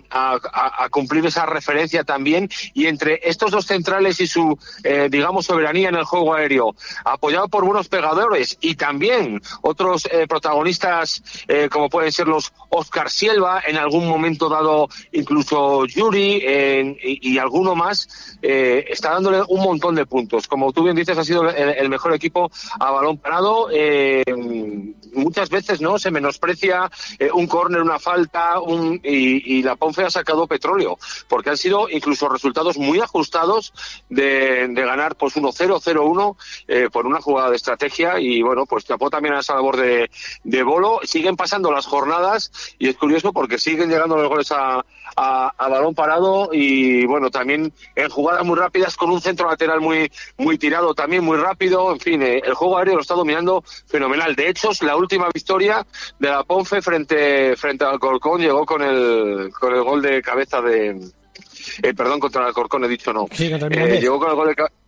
cumplir esa referencia también, y entre estos dos centrales y su, eh, digamos, soberanía en el juego aéreo, apoyado por buenos pegadores y también otros protagonistas como pueden ser los Oscar Silva, en algún momento dado incluso Yuri y, alguno más, eh, está dándole un montón de puntos. Como tú bien dices, ha sido el, mejor equipo a balón parado. Eh, muchas veces no se menosprecia eh, un córner, una falta, y, la Ponfe ha sacado petróleo, porque han sido incluso resultados muy ajustados de, ganar pues 1-0, 0-1 por una jugada de estrategia y bueno, pues tapó también a esa labor de, de bolo. Siguen pasando las jornadas y es curioso porque siguen llegando los goles a, a, balón parado y bueno, también en jugadas muy rápidas con un centro lateral muy, muy tirado, también muy rápido. En fin, eh, el juego aéreo lo está dominando fenomenal. De hecho, la última victoria de la Ponfe frente, frente al Colcón llegó con el, con el gol de cabeza de. Eh, perdón, contra el Alcorcón he dicho no. Sí, eh, llegó con el gol de contra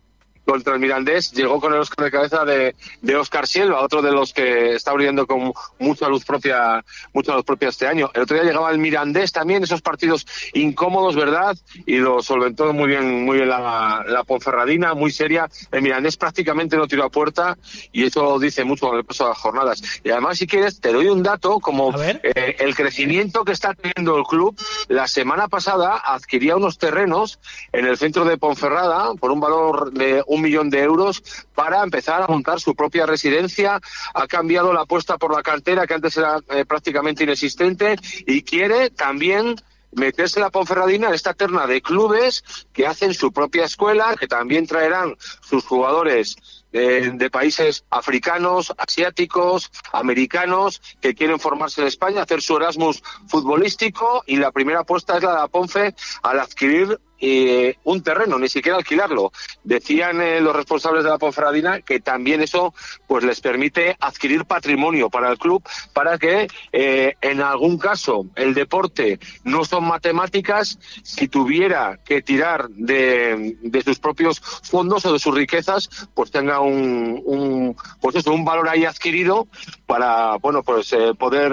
el Mirandés, llegó con el Oscar de cabeza de, de Oscar Silva, otro de los que está brillando con mucha luz propia, mucha luz propia este año. El otro día llegaba el Mirandés también, esos partidos incómodos, ¿verdad? Y lo solventó muy bien, muy bien la, la Ponferradina, muy seria. El Mirandés prácticamente no tiró a puerta y eso dice mucho con el paso de las jornadas. Y además, si quieres, te doy un dato como eh, el crecimiento que está teniendo el club. La semana pasada adquiría unos terrenos en el centro de Ponferrada por un valor de un millón de euros para empezar a montar su propia residencia. Ha cambiado la apuesta por la cartera, que antes era eh, prácticamente inexistente, y quiere también meterse la Ponferradina en esta terna de clubes que hacen su propia escuela, que también traerán sus jugadores eh, de países africanos, asiáticos, americanos, que quieren formarse en España, hacer su Erasmus futbolístico y la primera apuesta es la de la Ponfe al adquirir eh, un terreno, ni siquiera alquilarlo. Decían eh, los responsables de la Ponferradina que también eso pues les permite adquirir patrimonio para el club para que eh, en algún caso el deporte no son matemáticas, si tuviera que tirar de, de sus propios fondos o de sus riquezas, pues tenga un, un pues eso, un valor ahí adquirido para bueno pues poder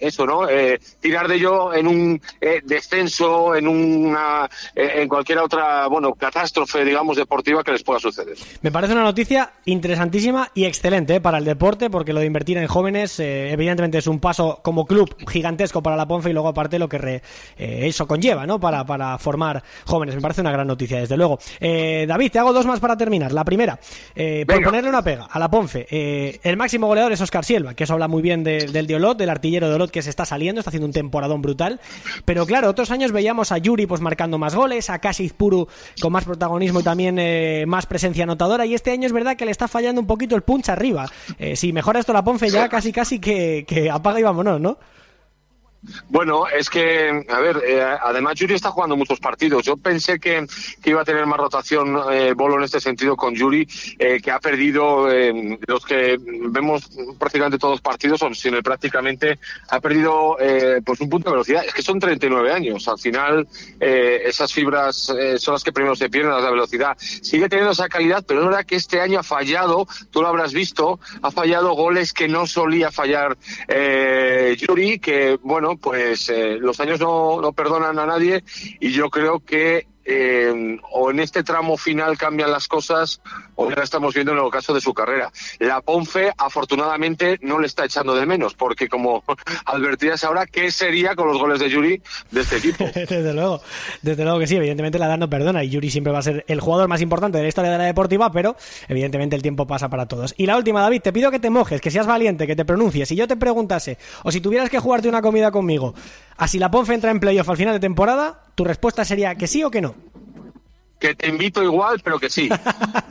eso no tirar de ello en un descenso en una eh, en cualquier otra bueno catástrofe digamos deportiva que les pueda suceder. Me parece una noticia interesantísima y excelente eh, para el deporte porque lo de invertir en jóvenes eh, evidentemente es un paso como club gigantesco para la Ponfe y luego aparte lo que eso conlleva no para, para formar jóvenes. Me parece una gran noticia desde luego. David, te hago dos más para terminar. La primera, por ponerle una pega a la Ponfe, el máximo goleador es Oscar Silva, que eso habla muy bien del Diolot, del artillero de Olot que se está saliendo, está haciendo un temporadón brutal. Pero claro, otros años veíamos a Yuri pues marcando más goles, a Casi Puru con más protagonismo y también eh, más presencia anotadora. Y este año es verdad que le está fallando un poquito el punch arriba. Eh, si mejora esto la Ponfe ya casi casi que, que apaga y vámonos, ¿no? Bueno, es que, a ver, eh, además Yuri está jugando muchos partidos. Yo pensé que, iba a tener más rotación eh, Bolo en este sentido con Yuri, eh, que ha perdido los que vemos prácticamente todos los partidos, son sino prácticamente ha perdido pues un punto de velocidad. Es que son 39 años. Al final, esas fibras son las que primero se pierden, las de velocidad. Sigue teniendo esa calidad, pero es verdad que este año ha fallado, tú lo habrás visto, ha fallado goles que no solía fallar Yuri, que, bueno, pues eh, los años no, no perdonan a nadie y yo creo que eh, o en este tramo final cambian las cosas o ya estamos viendo en el caso de su carrera. La Ponfe afortunadamente no le está echando de menos porque como advertías ahora, ¿qué sería con los goles de Yuri de este equipo? desde luego, desde luego que sí, evidentemente la edad no perdona y Yuri siempre va a ser el jugador más importante de la historia de la deportiva, pero evidentemente el tiempo pasa para todos. Y la última, David, te pido que te mojes, que seas valiente, que te pronuncies. Si yo te preguntase, o si tuvieras que jugarte una comida conmigo, así la Ponfe entra en playoff al final de temporada, tu respuesta sería que sí o que no que te invito igual, pero que sí.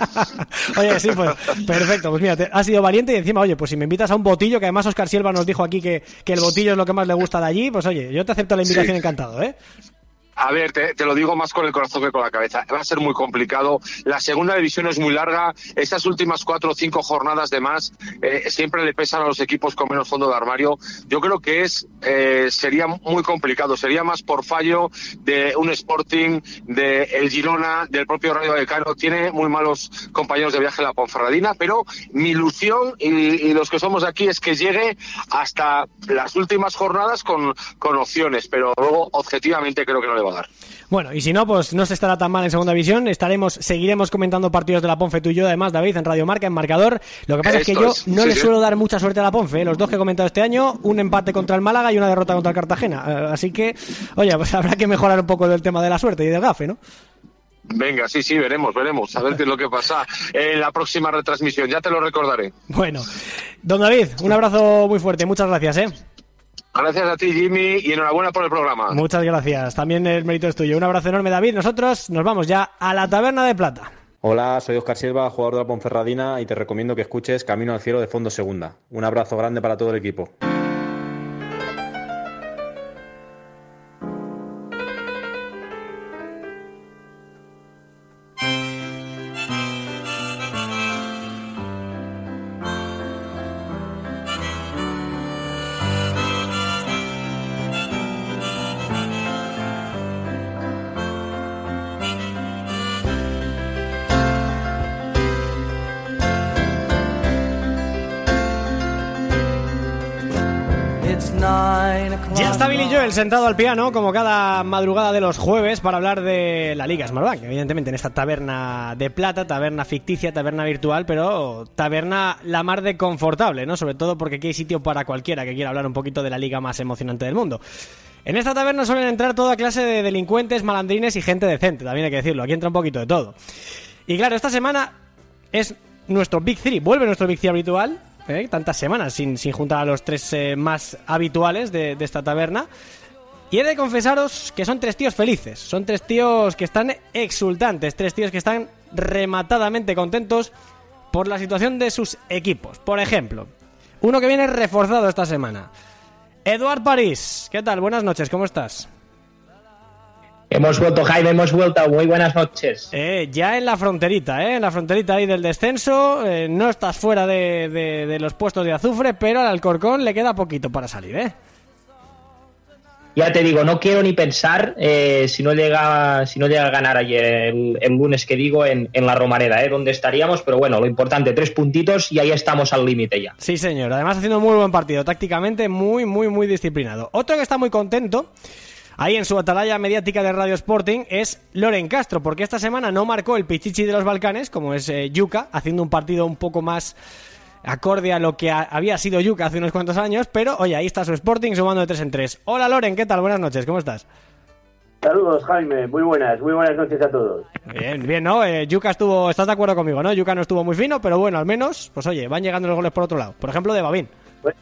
oye, sí, pues perfecto. Pues mira, te, has sido valiente y encima, oye, pues si me invitas a un botillo, que además Oscar Silva nos dijo aquí que, que el botillo es lo que más le gusta de allí, pues oye, yo te acepto la invitación encantado, ¿eh? A ver, te, lo digo más con el corazón que con la cabeza. Va a ser muy complicado. La segunda división es muy larga. Estas últimas cuatro o cinco jornadas de más eh, siempre le pesan a los equipos con menos fondo de armario. Yo creo que es eh, sería muy complicado. Sería más por fallo de un Sporting, de el Girona, del propio Radio Vallecano. Tiene muy malos compañeros de viaje la Ponferradina, pero mi ilusión y, los que somos aquí es que llegue hasta las últimas jornadas con, con opciones. Pero luego, objetivamente, creo que no le va a dar. Bueno, y si no, pues no se estará tan mal en segunda división. Estaremos, seguiremos comentando partidos de la Ponfe tú y yo, además, David, en Radio Marca, en marcador. Lo que pasa es que yo no le suelo dar mucha suerte a la Ponfe. ¿eh? Los dos que he comentado este año, un empate contra el Málaga y una derrota contra el Cartagena. Eh, así que, oye, pues habrá que mejorar un poco el tema de la suerte y del gafe, ¿no? Venga, sí, sí, veremos, veremos. A ver qué es lo que pasa en la próxima retransmisión. Ya te lo recordaré. Bueno, don David, un abrazo muy fuerte. Muchas gracias, ¿eh? Gracias a ti, Jimmy, y enhorabuena por el programa. Muchas gracias. También el mérito es tuyo. Un abrazo enorme, David. Nosotros nos vamos ya a la Taberna de Plata. Hola, soy Oscar Silva, jugador de la Ponferradina, y te recomiendo que escuches Camino al Cielo de Fondo Segunda. Un abrazo grande para todo el equipo. Sentado al piano, como cada madrugada de los jueves, para hablar de la Liga Smartbank. Evidentemente, en esta taberna de plata, taberna ficticia, taberna virtual, pero taberna la mar de confortable, ¿no? Sobre todo porque aquí hay sitio para cualquiera que quiera hablar un poquito de la liga más emocionante del mundo. En esta taberna suelen entrar toda clase de delincuentes, malandrines y gente decente, también hay que decirlo. Aquí entra un poquito de todo. Y claro, esta semana es nuestro Big Three. Vuelve nuestro Big Three habitual ¿eh? tantas semanas sin, sin, juntar a los tres eh, más habituales de, de, esta taberna. Y he de confesaros que son tres tíos felices, son tres tíos que están exultantes, tres tíos que están rematadamente contentos por la situación de sus equipos. Por ejemplo, uno que viene reforzado esta semana. Eduard París, ¿qué tal? Buenas noches, ¿cómo estás? Hemos vuelto, Jaime, hemos vuelto. Muy buenas noches. Eh, ya en la fronterita, ¿eh? En la fronterita ahí del descenso. Eh, no estás fuera de, de, de, los puestos de azufre, pero al Alcorcón le queda poquito para salir, ¿eh? Ya te digo, no quiero ni pensar eh, si no llega si no llega a ganar ayer el, lunes que digo en, en la Romareda, ¿eh? Donde estaríamos, pero bueno, lo importante, tres puntitos y ahí estamos al límite ya. Sí, señor. Además haciendo muy buen partido, tácticamente muy, muy, muy disciplinado. Otro que está muy contento ahí en su atalaya mediática de Radio Sporting es Loren Castro, porque esta semana no marcó el Pichichi de los Balcanes, como es eh, Yuca, haciendo un partido un poco más acorde a lo que a, había sido Yuca hace unos cuantos años, pero oye, ahí está su Sporting sumando de 3 en 3. Hola Loren, ¿qué tal? Buenas noches, ¿cómo estás? Saludos, Jaime. Muy buenas, muy buenas noches a todos. Bien, bien, ¿no? Eh, Yuca estuvo, estás de acuerdo conmigo, ¿no? Yuca no estuvo muy fino, pero bueno, al menos, pues oye, van llegando los goles por otro lado. Por ejemplo, de Babín. Pues,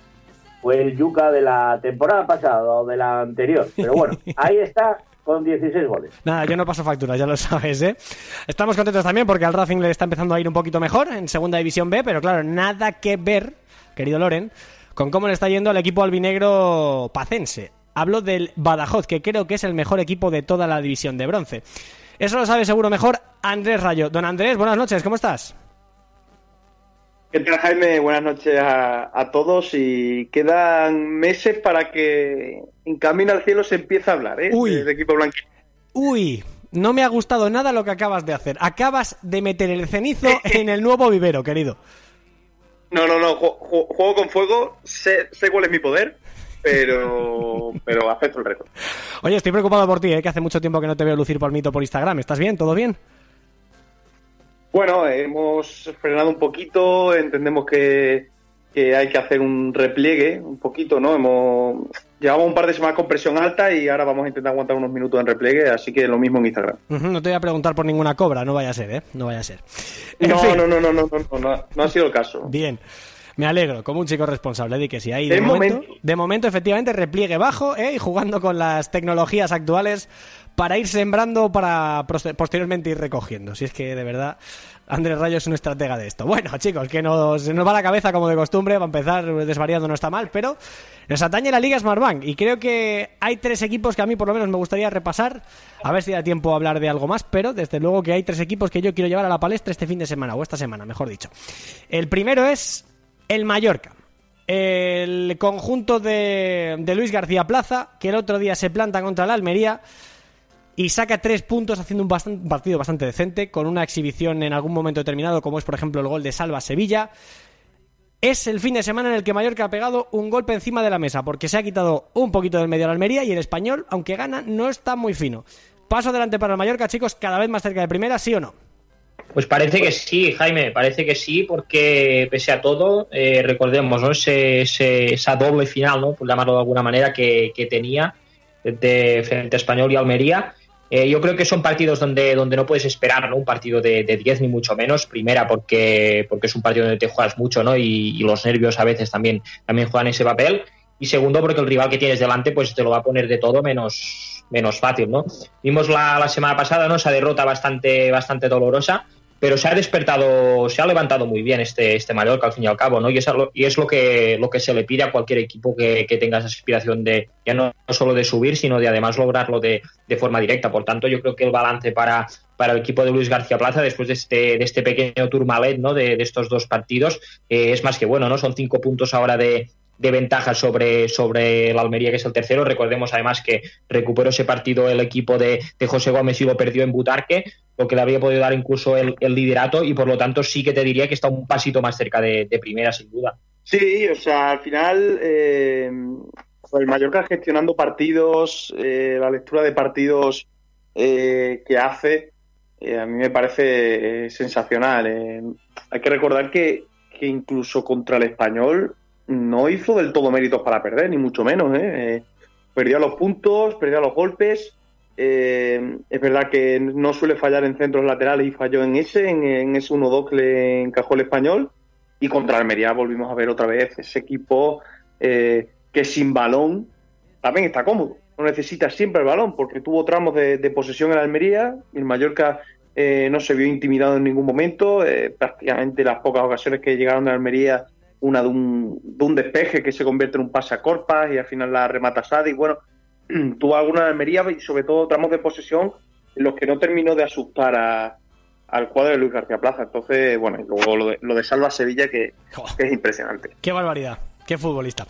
fue el Yuca de la temporada pasada o de la anterior. Pero bueno, ahí está con 16 goles. Nada, yo no paso facturas, ya lo sabes, ¿eh? Estamos contentos también porque al Racing le está empezando a ir un poquito mejor en Segunda División B, pero claro, nada que ver, querido Loren, con cómo le está yendo al equipo albinegro pacense. Hablo del Badajoz, que creo que es el mejor equipo de toda la división de bronce. Eso lo sabe seguro mejor Andrés Rayo. Don Andrés, buenas noches, ¿cómo estás? ¿Qué tal, Jaime? Buenas noches a, a, todos y quedan meses para que en Camino al Cielo se empiece a hablar, ¿eh? Uy. Del equipo blanquillo. Uy, no me ha gustado nada lo que acabas de hacer. Acabas de meter el cenizo en el nuevo vivero, querido. No, no, no, juego, juego con fuego, sé, sé, cuál es mi poder, pero, pero acepto el reto. Oye, estoy preocupado por ti, ¿eh? que hace mucho tiempo que no te veo lucir por mito por Instagram. ¿Estás bien? ¿Todo bien? Bueno, hemos frenado un poquito, entendemos que, que, hay que hacer un repliegue un poquito, ¿no? Hemos llevamos un par de semanas con presión alta y ahora vamos a intentar aguantar unos minutos en repliegue, así que lo mismo en Instagram. Uh -huh, no te voy a preguntar por ninguna cobra, no vaya a ser, ¿eh? No vaya a ser. No, no, no, no, no, no, no, no ha sido el caso. Bien. Me alegro, como un chico responsable, de que si hay de, momento, momento, de momento, efectivamente, repliegue bajo ¿eh? y jugando con las tecnologías actuales para ir sembrando para posteriormente ir recogiendo. Si es que de verdad Andrés Rayo es un estratega de esto. Bueno, chicos, que nos, nos va la cabeza como de costumbre, va a empezar desvariando no está mal, pero nos atañe la Liga Smartbank y creo que hay tres equipos que a mí por lo menos me gustaría repasar, a ver si da tiempo a hablar de algo más, pero desde luego que hay tres equipos que yo quiero llevar a la palestra este fin de semana, o esta semana, mejor dicho. El primero es el Mallorca. El conjunto de, Luis García Plaza, que el otro día se planta contra la Almería y saca tres puntos haciendo un, partido bastante decente, con una exhibición en algún momento determinado, como es por ejemplo el gol de Salva Sevilla. es el fin de semana en el que Mallorca ha pegado un golpe encima de la mesa, porque se ha quitado un poquito del medio a la Almería y el español, aunque gana, no está muy fino. Paso adelante para el Mallorca, chicos, cada vez más cerca de primera, ¿sí o no? Pues parece que sí, Jaime, parece que sí, porque pese a todo, eh, recordemos, ¿no? Ese, esa doble final, ¿no? Por llamarlo de alguna manera, que, tenía de frente a Español y Almería. Eh, yo creo que son partidos donde, donde no puedes esperar ¿no? un partido de, 10 ni mucho menos. Primera, porque, porque es un partido donde te juegas mucho ¿no? y, los nervios a veces también, también juegan ese papel. Y segundo, porque el rival que tienes delante pues te lo va a poner de todo menos, menos fácil. ¿no? Vimos la, la semana pasada ¿no? esa derrota bastante, bastante dolorosa pero se ha despertado, se ha levantado muy bien este, este Mallorca al fin y al cabo, ¿no? Y es, y es lo que lo que se le pide a cualquier equipo que, tenga esa aspiración de ya no, solo de subir, sino de además lograrlo de, de, forma directa. Por tanto, yo creo que el balance para, para el equipo de Luis García Plaza después de este, de este pequeño turmalet, ¿no? De, estos dos partidos eh, es más que bueno, ¿no? Son cinco puntos ahora de, de ventaja sobre, sobre el Almería, que es el tercero. Recordemos además que recuperó ese partido el equipo de, José Gómez y lo perdió en Butarque, lo que le había podido dar incluso el, liderato y por lo tanto sí que te diría que está un pasito más cerca de, primera, sin duda. Sí, o sea, al final eh, el Mallorca gestionando partidos, eh, la lectura de partidos eh, que hace, a mí me parece sensacional. hay que recordar que, que incluso contra el español no hizo del todo méritos para perder, ni mucho menos. ¿eh? eh perdió los puntos, perdió los golpes. Eh, es verdad que no suele fallar en centros laterales y falló en ese, en, ese 1-2 que le encajó el español. Y contra Almería volvimos a ver otra vez ese equipo eh, que sin balón también está cómodo. No necesita siempre el balón porque tuvo tramos de, posesión en Almería. El Mallorca no se vio intimidado en ningún momento. prácticamente las pocas ocasiones que llegaron de Almería una de un, de un despeje que se convierte en un pase a corpas y al final la remata y Bueno, tuvo alguna Almería y sobre todo tramos de posesión en los que no terminó de asustar a, al cuadro de Luis García Plaza. Entonces, bueno, y luego lo de, lo de Salva Sevilla que, que es impresionante. Qué barbaridad. Qué futbolista.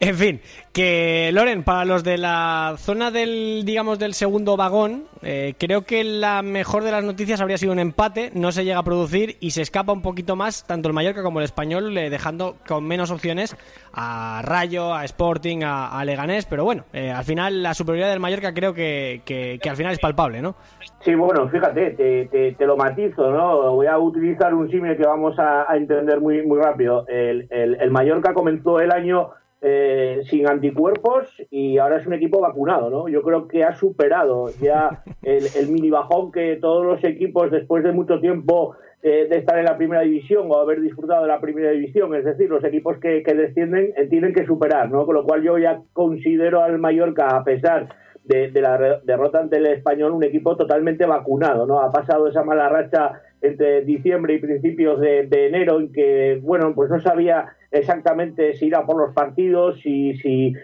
En fin, que Loren, para los de la zona del, digamos, del segundo vagón, eh, creo que la mejor de las noticias habría sido un empate, no se llega a producir y se escapa un poquito más tanto el Mallorca como el Español, eh, dejando con menos opciones a Rayo, a Sporting, a, Leganés, pero bueno, eh, al final la superioridad del Mallorca creo que, que, al final es palpable, ¿no? Sí, bueno, fíjate, te, te, lo matizo, ¿no? Voy a utilizar un símil que vamos a, entender muy, muy rápido. El, el, el Mallorca comenzó el año eh, sin anticuerpos y ahora es un equipo vacunado, ¿no? Yo creo que ha superado ya el, el mini bajón que todos los equipos después de mucho tiempo eh, de estar en la primera división o haber disfrutado de la primera división, es decir, los equipos que, descienden eh, tienen que superar, ¿no? Con lo cual yo ya considero al Mallorca, a pesar de, la derrota ante el español, un equipo totalmente vacunado, ¿no? Ha pasado esa mala racha entre diciembre y principios de, enero en que, bueno, pues no sabía exactamente si ir a por los partidos, si, si,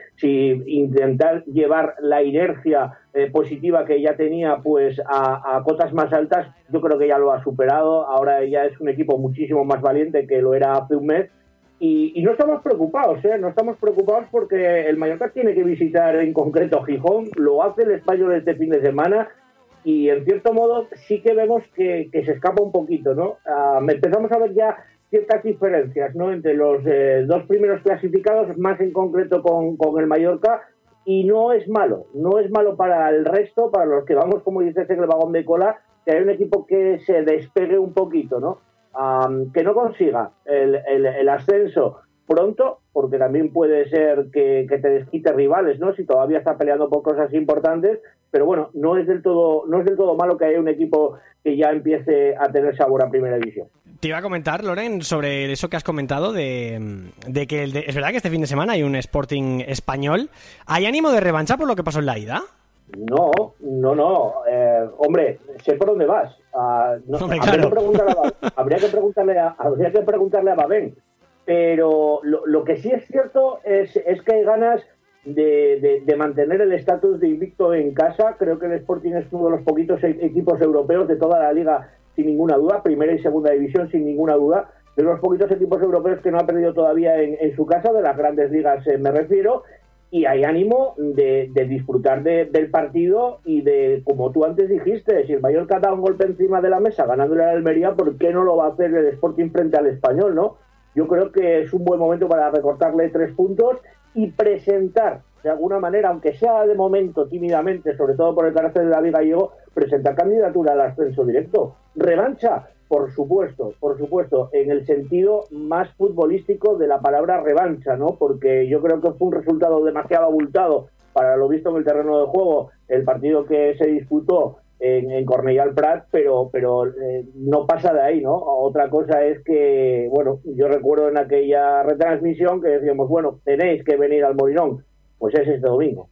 intentar llevar la inercia eh, positiva que ya tenía pues a, cotas más altas, yo creo que ya lo ha superado, ahora ya es un equipo muchísimo más valiente que lo era hace un mes y, no estamos preocupados, ¿eh? no estamos preocupados porque el Mallorca tiene que visitar en concreto Gijón, lo hace el español este fin de semana y en cierto modo sí que vemos que, se escapa un poquito, ¿no? Ah, empezamos a ver ya ciertas diferencias ¿no? entre los eh, dos primeros clasificados, más en concreto con, con, el Mallorca, y no es malo, no es malo para el resto, para los que vamos, como dices, en el vagón de cola, que hay un equipo que se despegue un poquito, ¿no? Que no consiga el, el, ascenso pronto, porque también puede ser que, que, te desquite rivales, ¿no? Si todavía está peleando por cosas importantes, pero bueno, no es del todo, no es del todo malo que haya un equipo que ya empiece a tener sabor a primera división. Te iba a comentar, Loren, sobre eso que has comentado de, que es verdad que este fin de semana hay un Sporting español. ¿Hay ánimo de revancha por lo que pasó en la ida? No, no, no. Eh, hombre, sé por dónde vas. Ah, habría, que preguntarle a, habría, que preguntarle a, habría que preguntarle a Babén. Pero lo, que sí es cierto es, es que hay ganas de, de, mantener el estatus de invicto en casa. Creo que el Sporting es uno de los poquitos e-, equipos europeos de toda la liga sin ninguna duda, primera y segunda división sin ninguna duda, de los poquitos equipos europeos que no ha perdido todavía en, su casa, de las grandes ligas eh, me refiero, y hay ánimo de, disfrutar del partido y de, como tú antes dijiste, si el Mallorca da un golpe encima de la mesa ganándole a la Almería, ¿por qué no lo va a hacer el Sporting frente al Español, no? yo creo que es un buen momento para recortarle tres puntos y presentar de alguna manera, aunque sea de momento tímidamente, sobre todo por el carácter de David Gallego, presentar candidatura al ascenso directo. Revancha, por supuesto, por supuesto, en el sentido más futbolístico de la palabra revancha, ¿no? Porque yo creo que fue un resultado demasiado abultado para lo visto en el terreno de juego, el partido que se disputó en, en Cornellà Prat, pero, pero eh, no pasa de ahí, ¿no? Otra cosa es que, bueno, yo recuerdo en aquella retransmisión que decíamos, bueno, tenéis que venir al Molinón, pues es este domingo.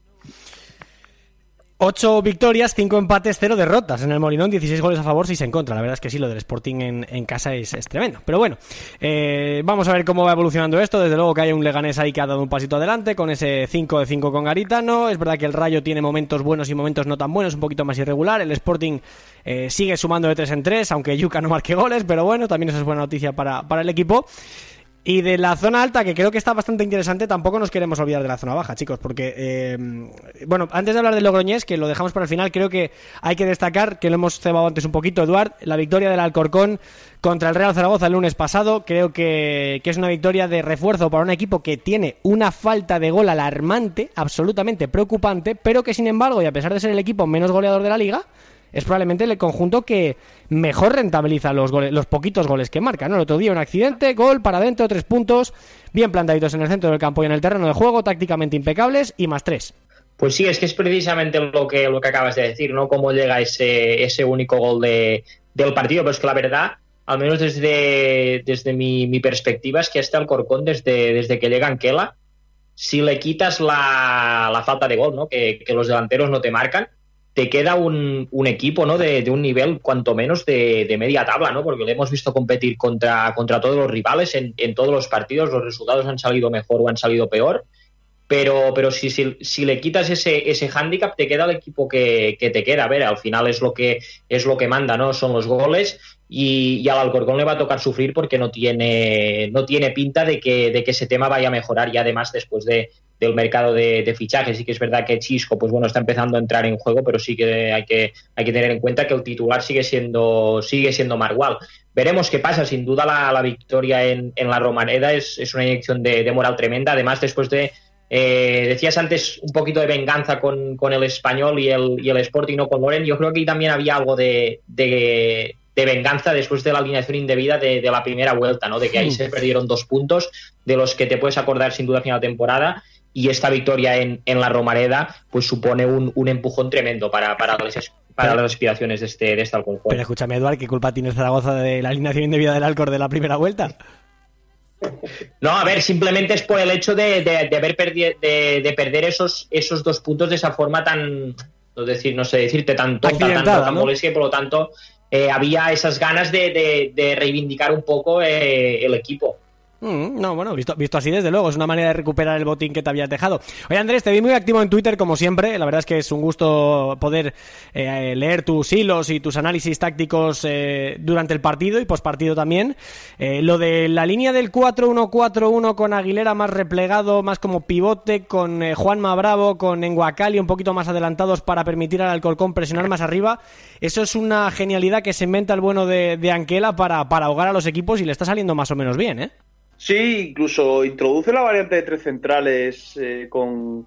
Ocho victorias, cinco empates, cero derrotas en el Molinón, 16 goles a favor, 6 en contra. La verdad es que sí, lo del Sporting en, casa es, tremendo. Pero bueno, eh, vamos a ver cómo va evolucionando esto. Desde luego que hay un Leganés ahí que ha dado un pasito adelante con ese 5 de 5 con Garitano. Es verdad que el Rayo tiene momentos buenos y momentos no tan buenos, un poquito más irregular. El Sporting eh, sigue sumando de 3 en 3, aunque Yuka no marque goles, pero bueno, también eso es buena noticia para, para el equipo. Y de la zona alta, que creo que está bastante interesante, tampoco nos queremos olvidar de la zona baja, chicos, porque, eh, bueno, antes de hablar del Logroñés, que lo dejamos para el final, creo que hay que destacar, que lo hemos cebado antes un poquito, Eduard, la victoria del Alcorcón contra el Real Zaragoza el lunes pasado, creo que, que es una victoria de refuerzo para un equipo que tiene una falta de gol alarmante, absolutamente preocupante, pero que sin embargo, y a pesar de ser el equipo menos goleador de la liga, es probablemente el conjunto que mejor rentabiliza los goles, los poquitos goles que marca. ¿no? El otro día un accidente, gol para adentro, tres puntos, bien plantaditos en el centro del campo y en el terreno de juego, tácticamente impecables y más tres. Pues sí, es que es precisamente lo que, lo que acabas de decir, ¿no? Cómo llega ese, ese único gol de, del partido, pero es que la verdad, al menos desde, desde mi, perspectiva, es que hasta el Corcón, desde, desde que llega Anquela, si le quitas la, la falta de gol, ¿no? Que, que los delanteros no te marcan, te queda un, un equipo ¿no? De, de, un nivel cuanto menos de, de, media tabla, ¿no? porque le hemos visto competir contra, contra todos los rivales en, en, todos los partidos, los resultados han salido mejor o han salido peor, pero, pero si, si, si le quitas ese, ese hándicap, te queda el equipo que, que, te queda. A ver, al final es lo que, es lo que manda, ¿no? Son los goles y, y, al Alcorcón le va a tocar sufrir porque no tiene, no tiene pinta de que, de que ese tema vaya a mejorar y además después de, del mercado de, de, fichajes. Sí que es verdad que Chisco, pues bueno, está empezando a entrar en juego, pero sí que hay que, hay que tener en cuenta que el titular sigue siendo, sigue siendo Margual. Veremos qué pasa. Sin duda la, la victoria en, en, la Romaneda es, es una inyección de, de, moral tremenda. Además, después de, eh, decías antes un poquito de venganza con, con, el español y el, y el Sporting, no con Loren. Yo creo que también había algo de, de, de venganza después de la alineación indebida de, de, la primera vuelta, ¿no? De que ahí se perdieron dos puntos de los que te puedes acordar sin duda a final de temporada y esta victoria en, en la Romareda pues supone un, un empujón tremendo para, para, las, para las aspiraciones de este, de este Alcorcón. Pero escúchame, Eduard, ¿qué culpa tiene Zaragoza de la alineación indebida del Alcor de la primera vuelta? No, a ver, simplemente es por el hecho de, de, de haber perdi de, de, perder esos, esos dos puntos de esa forma tan, no, decir, no sé decirte, tan tonta, tan, tan ¿no? y por lo tanto eh, había esas ganas de, reivindicar un poco eh, el equipo. Mm, no, bueno, visto, así desde luego, es una manera de recuperar el botín que te habías dejado. Oye Andrés, te vi muy activo en Twitter como siempre, la verdad es que es un gusto poder eh, leer tus hilos y tus análisis tácticos eh, durante el partido y pospartido también. Eh, lo de la línea del 4-1-4-1 con Aguilera más replegado, más como pivote, con Juanma Bravo, con Enguacali un poquito más adelantados para permitir al Alcorcón presionar más arriba, eso es una genialidad que se inventa el bueno de, de Anquela para, para ahogar a los equipos y le está saliendo más o menos bien, ¿eh? Sí, incluso introduce la variante de tres centrales eh, con,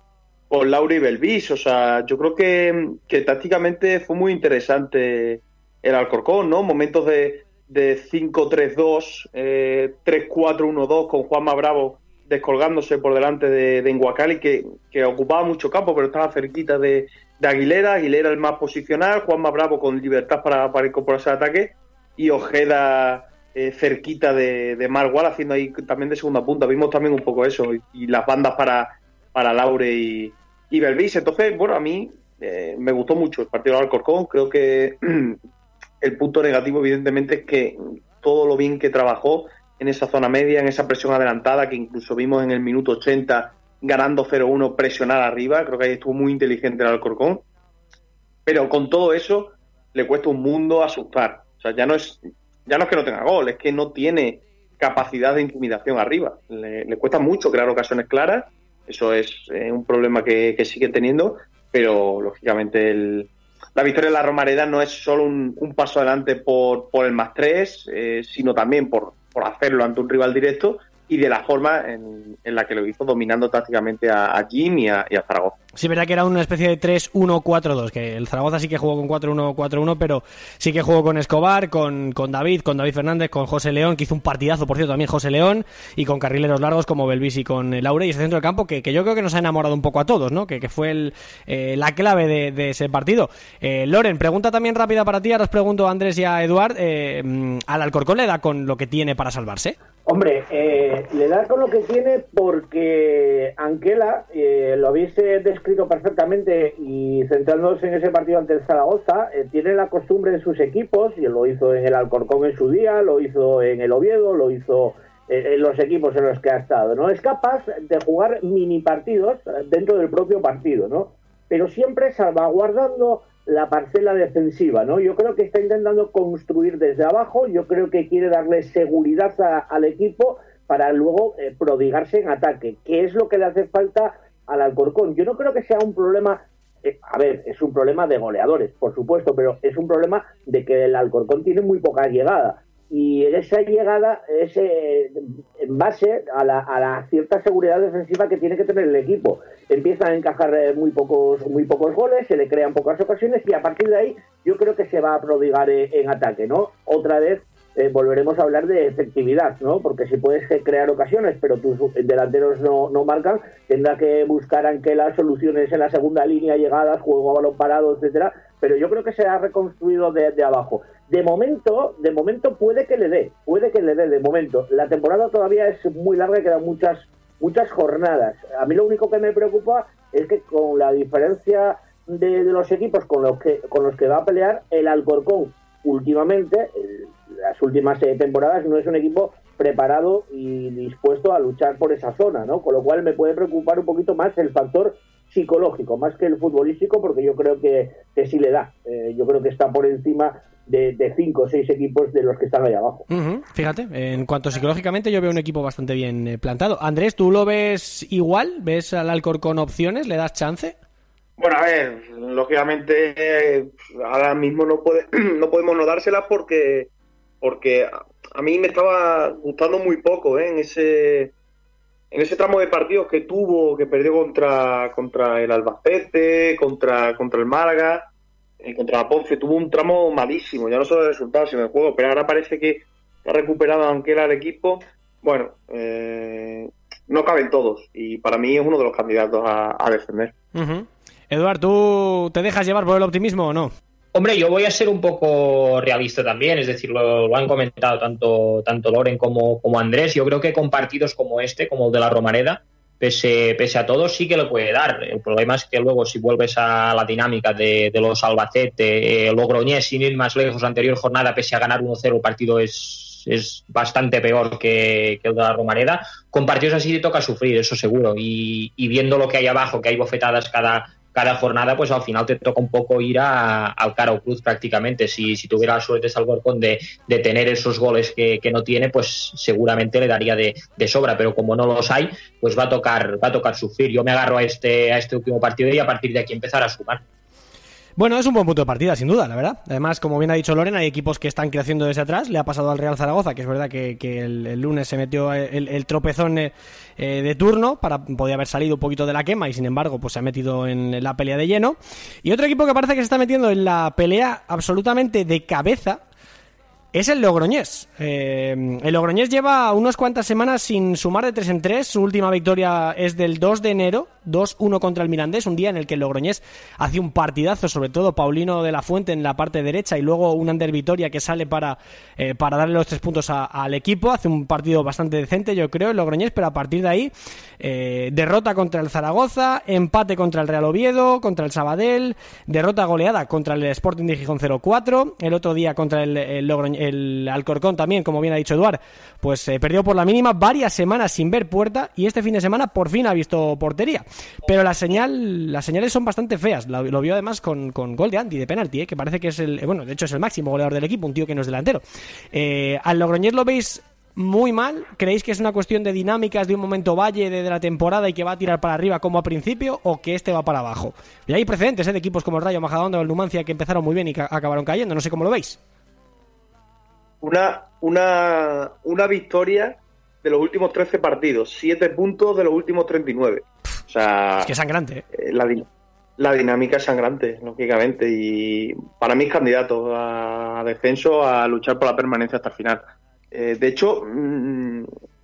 con Laura y Belvis. O sea, yo creo que, que, tácticamente fue muy interesante el Alcorcón, ¿no? Momentos de, de 5-3-2, eh, 3-4-1-2 con Juanma Bravo descolgándose por delante de, de Enguacali, que, que, ocupaba mucho campo, pero estaba cerquita de, de, Aguilera. Aguilera el más posicional, Juanma Bravo con libertad para, para incorporarse al ataque y Ojeda eh, cerquita de, de haciendo ahí también de segunda punta. Vimos también un poco eso, y, y las bandas para, para Laure y, y Belvis. Entonces, bueno, a mí eh, me gustó mucho el partido de Alcorcón. Creo que el punto negativo, evidentemente, es que todo lo bien que trabajó en esa zona media, en esa presión adelantada, que incluso vimos en el minuto 80 ganando 0-1, presionar arriba. Creo que ahí estuvo muy inteligente el Alcorcón. Pero con todo eso, le cuesta un mundo asustar. O sea, ya no es ya no es que no tenga gol, es que no tiene capacidad de intimidación arriba. Le, cuesta mucho crear ocasiones claras, eso es eh, un problema que, sigue teniendo, pero lógicamente el, la victoria de la Romareda no es solo un, paso adelante por, por, el más tres, eh, sino también por, por hacerlo ante un rival directo y de la forma en, la que lo hizo dominando tácticamente a, Jim y a, Zaragoza. Sí, verdad que era una especie de 3-1-4-2, que el Zaragoza sí que jugó con 4-1-4-1, pero sí que jugó con Escobar, con, con, David, con David Fernández, con José León, que hizo un partidazo, por cierto, también José León, y con carrileros largos como Belvis y con Laure, y ese centro del campo que, que, yo creo que nos ha enamorado un poco a todos, ¿no? Que, que fue el, eh, la clave de, ese partido. Eh, Loren, pregunta también rápida para ti, ahora os pregunto a Andrés y a Eduard, eh, mm, ¿al Alcorcón le da con lo que tiene para salvarse? Hombre, eh, le da con lo que tiene porque Anquela, eh, lo habéis eh, perfectamente y centrándose en ese partido ante el Zaragoza, tiene la costumbre en sus equipos, y lo hizo en el Alcorcón en su día, lo hizo en el Oviedo, lo hizo en los equipos en los que ha estado, ¿no? Es capaz de jugar mini partidos dentro del propio partido, ¿no? Pero siempre salvaguardando la parcela defensiva, ¿no? Yo creo que está intentando construir desde abajo, yo creo que quiere darle seguridad al equipo para luego eh, prodigarse en ataque, que es lo que le hace falta al Alcorcón. Yo no creo que sea un problema, eh, a ver, es un problema de goleadores, por supuesto, pero es un problema de que el Alcorcón tiene muy poca llegada y esa llegada es eh, en base a la, cierta seguridad defensiva que tiene que tener el equipo. Empiezan a encajar eh, muy pocos, muy pocos goles, se le crean pocas ocasiones y a partir de ahí yo creo que se va a prodigar en ataque, ¿no? Otra vez volveremos a hablar de efectividad, ¿no? Porque si puedes crear ocasiones, pero tus delanteros no, no marcan, tendrá que buscar las soluciones en la segunda línea, llegadas, juego a balón parado, etcétera. Pero yo creo que se ha reconstruido de, de abajo. De momento, de momento puede que le dé, puede que le dé de momento. La temporada todavía es muy larga y quedan muchas, muchas jornadas. A mí lo único que me preocupa es que con la diferencia de, los equipos con los que con los que va a pelear el Alcorcón últimamente, las últimas eh, temporadas no es un equipo preparado y dispuesto a luchar por esa zona, ¿no? Con lo cual me puede preocupar un poquito más el factor psicológico, más que el futbolístico, porque yo creo que, que sí le da. Eh, yo creo que está por encima de, cinco o seis equipos de los que están ahí abajo. Fíjate, en cuanto psicológicamente yo veo un equipo bastante bien eh, plantado. Andrés, ¿tú lo ves igual? ¿Ves al Alcor con opciones? ¿Le das chance? Bueno, a ver, lógicamente ahora mismo no puede, no podemos no dárselas porque porque a mí me estaba gustando muy poco ¿eh? en ese en ese tramo de partidos que tuvo, que perdió contra contra el Albacete, contra contra el Málaga en contra la Ponce tuvo un tramo malísimo, ya no solo el resultado, sino el juego, pero ahora parece que ha recuperado aunque era el equipo. Bueno, eh, no caben todos y para mí es uno de los candidatos a, defender. Eduard, ¿tú te dejas llevar por el optimismo o no? Hombre, yo voy a ser un poco realista también, es decir, lo, han comentado tanto, tanto Loren como, como Andrés. Yo creo que con partidos como este, como el de la Romareda, pese, pese a todo, sí que le puede dar. El problema es que luego, si vuelves a la dinámica de, los Albacete, eh, Logroñés, sin ir más lejos, anterior jornada, pese a ganar 1-0, el partido es, es bastante peor que, que, el de la Romareda. Con partidos así te toca sufrir, eso seguro. Y viendo lo que hay abajo, que hay bofetadas cada cada jornada, pues al final te toca un poco ir a, al cara o cruz prácticamente. Si, si tuviera la suerte Salvorcón de, de tener esos goles que, que, no tiene, pues seguramente le daría de, de, sobra, pero como no los hay, pues va a tocar, va a tocar sufrir. Yo me agarro a este, a este último partido y a partir de aquí empezar a sumar. Bueno, es un buen punto de partida, sin duda, la verdad. Además, como bien ha dicho Loren, hay equipos que están creciendo desde atrás. Le ha pasado al Real Zaragoza, que es verdad que, el, lunes se metió el, tropezón eh, de turno para podía haber salido un poquito de la quema y sin embargo, pues se ha metido en la pelea de lleno. Y otro equipo que parece que se está metiendo en la pelea absolutamente de cabeza es el Logroñés. Eh, el Logroñés lleva unas cuantas semanas sin sumar de 3 en 3. Su última victoria es del 2 de enero, 2-1 contra el Mirandés, un día en el que el Logroñés hace un partidazo, sobre todo Paulino de la Fuente en la parte derecha y luego un under Vitoria que sale para, eh, para darle los tres puntos al equipo. Hace un partido bastante decente, yo creo, el Logroñés, pero a partir de ahí, eh, derrota contra el Zaragoza, empate contra el Real Oviedo, contra el Sabadell, derrota goleada contra el Sporting de Gijón 0-4, el otro día contra el, el Logroñés el Alcorcón también, como bien ha dicho Eduard, pues se eh, perdió por la mínima varias semanas sin ver puerta y este fin de semana por fin ha visto portería. Pero la señal, las señales son bastante feas. Lo, vio además con, gol de Andy de penalti, eh, que parece que es el, eh, bueno, de hecho es el máximo goleador del equipo, un tío que no es delantero. al Logroñés lo veis muy mal? ¿Creéis que es una cuestión de dinámicas de un momento valle de, la temporada y que va a tirar para arriba como a principio o que este va para abajo? Y hay precedentes de equipos como el Rayo Majadahonda o el Numancia que empezaron muy bien y acabaron cayendo, no sé cómo lo veis. Una, una, una victoria de los últimos 13 partidos, 7 puntos de los últimos 39. O sea, es que sangrante. ¿eh? eh la, la dinámica es sangrante, lógicamente, y para mí es candidato a descenso, a luchar por la permanencia hasta el final. Eh, de hecho, mm,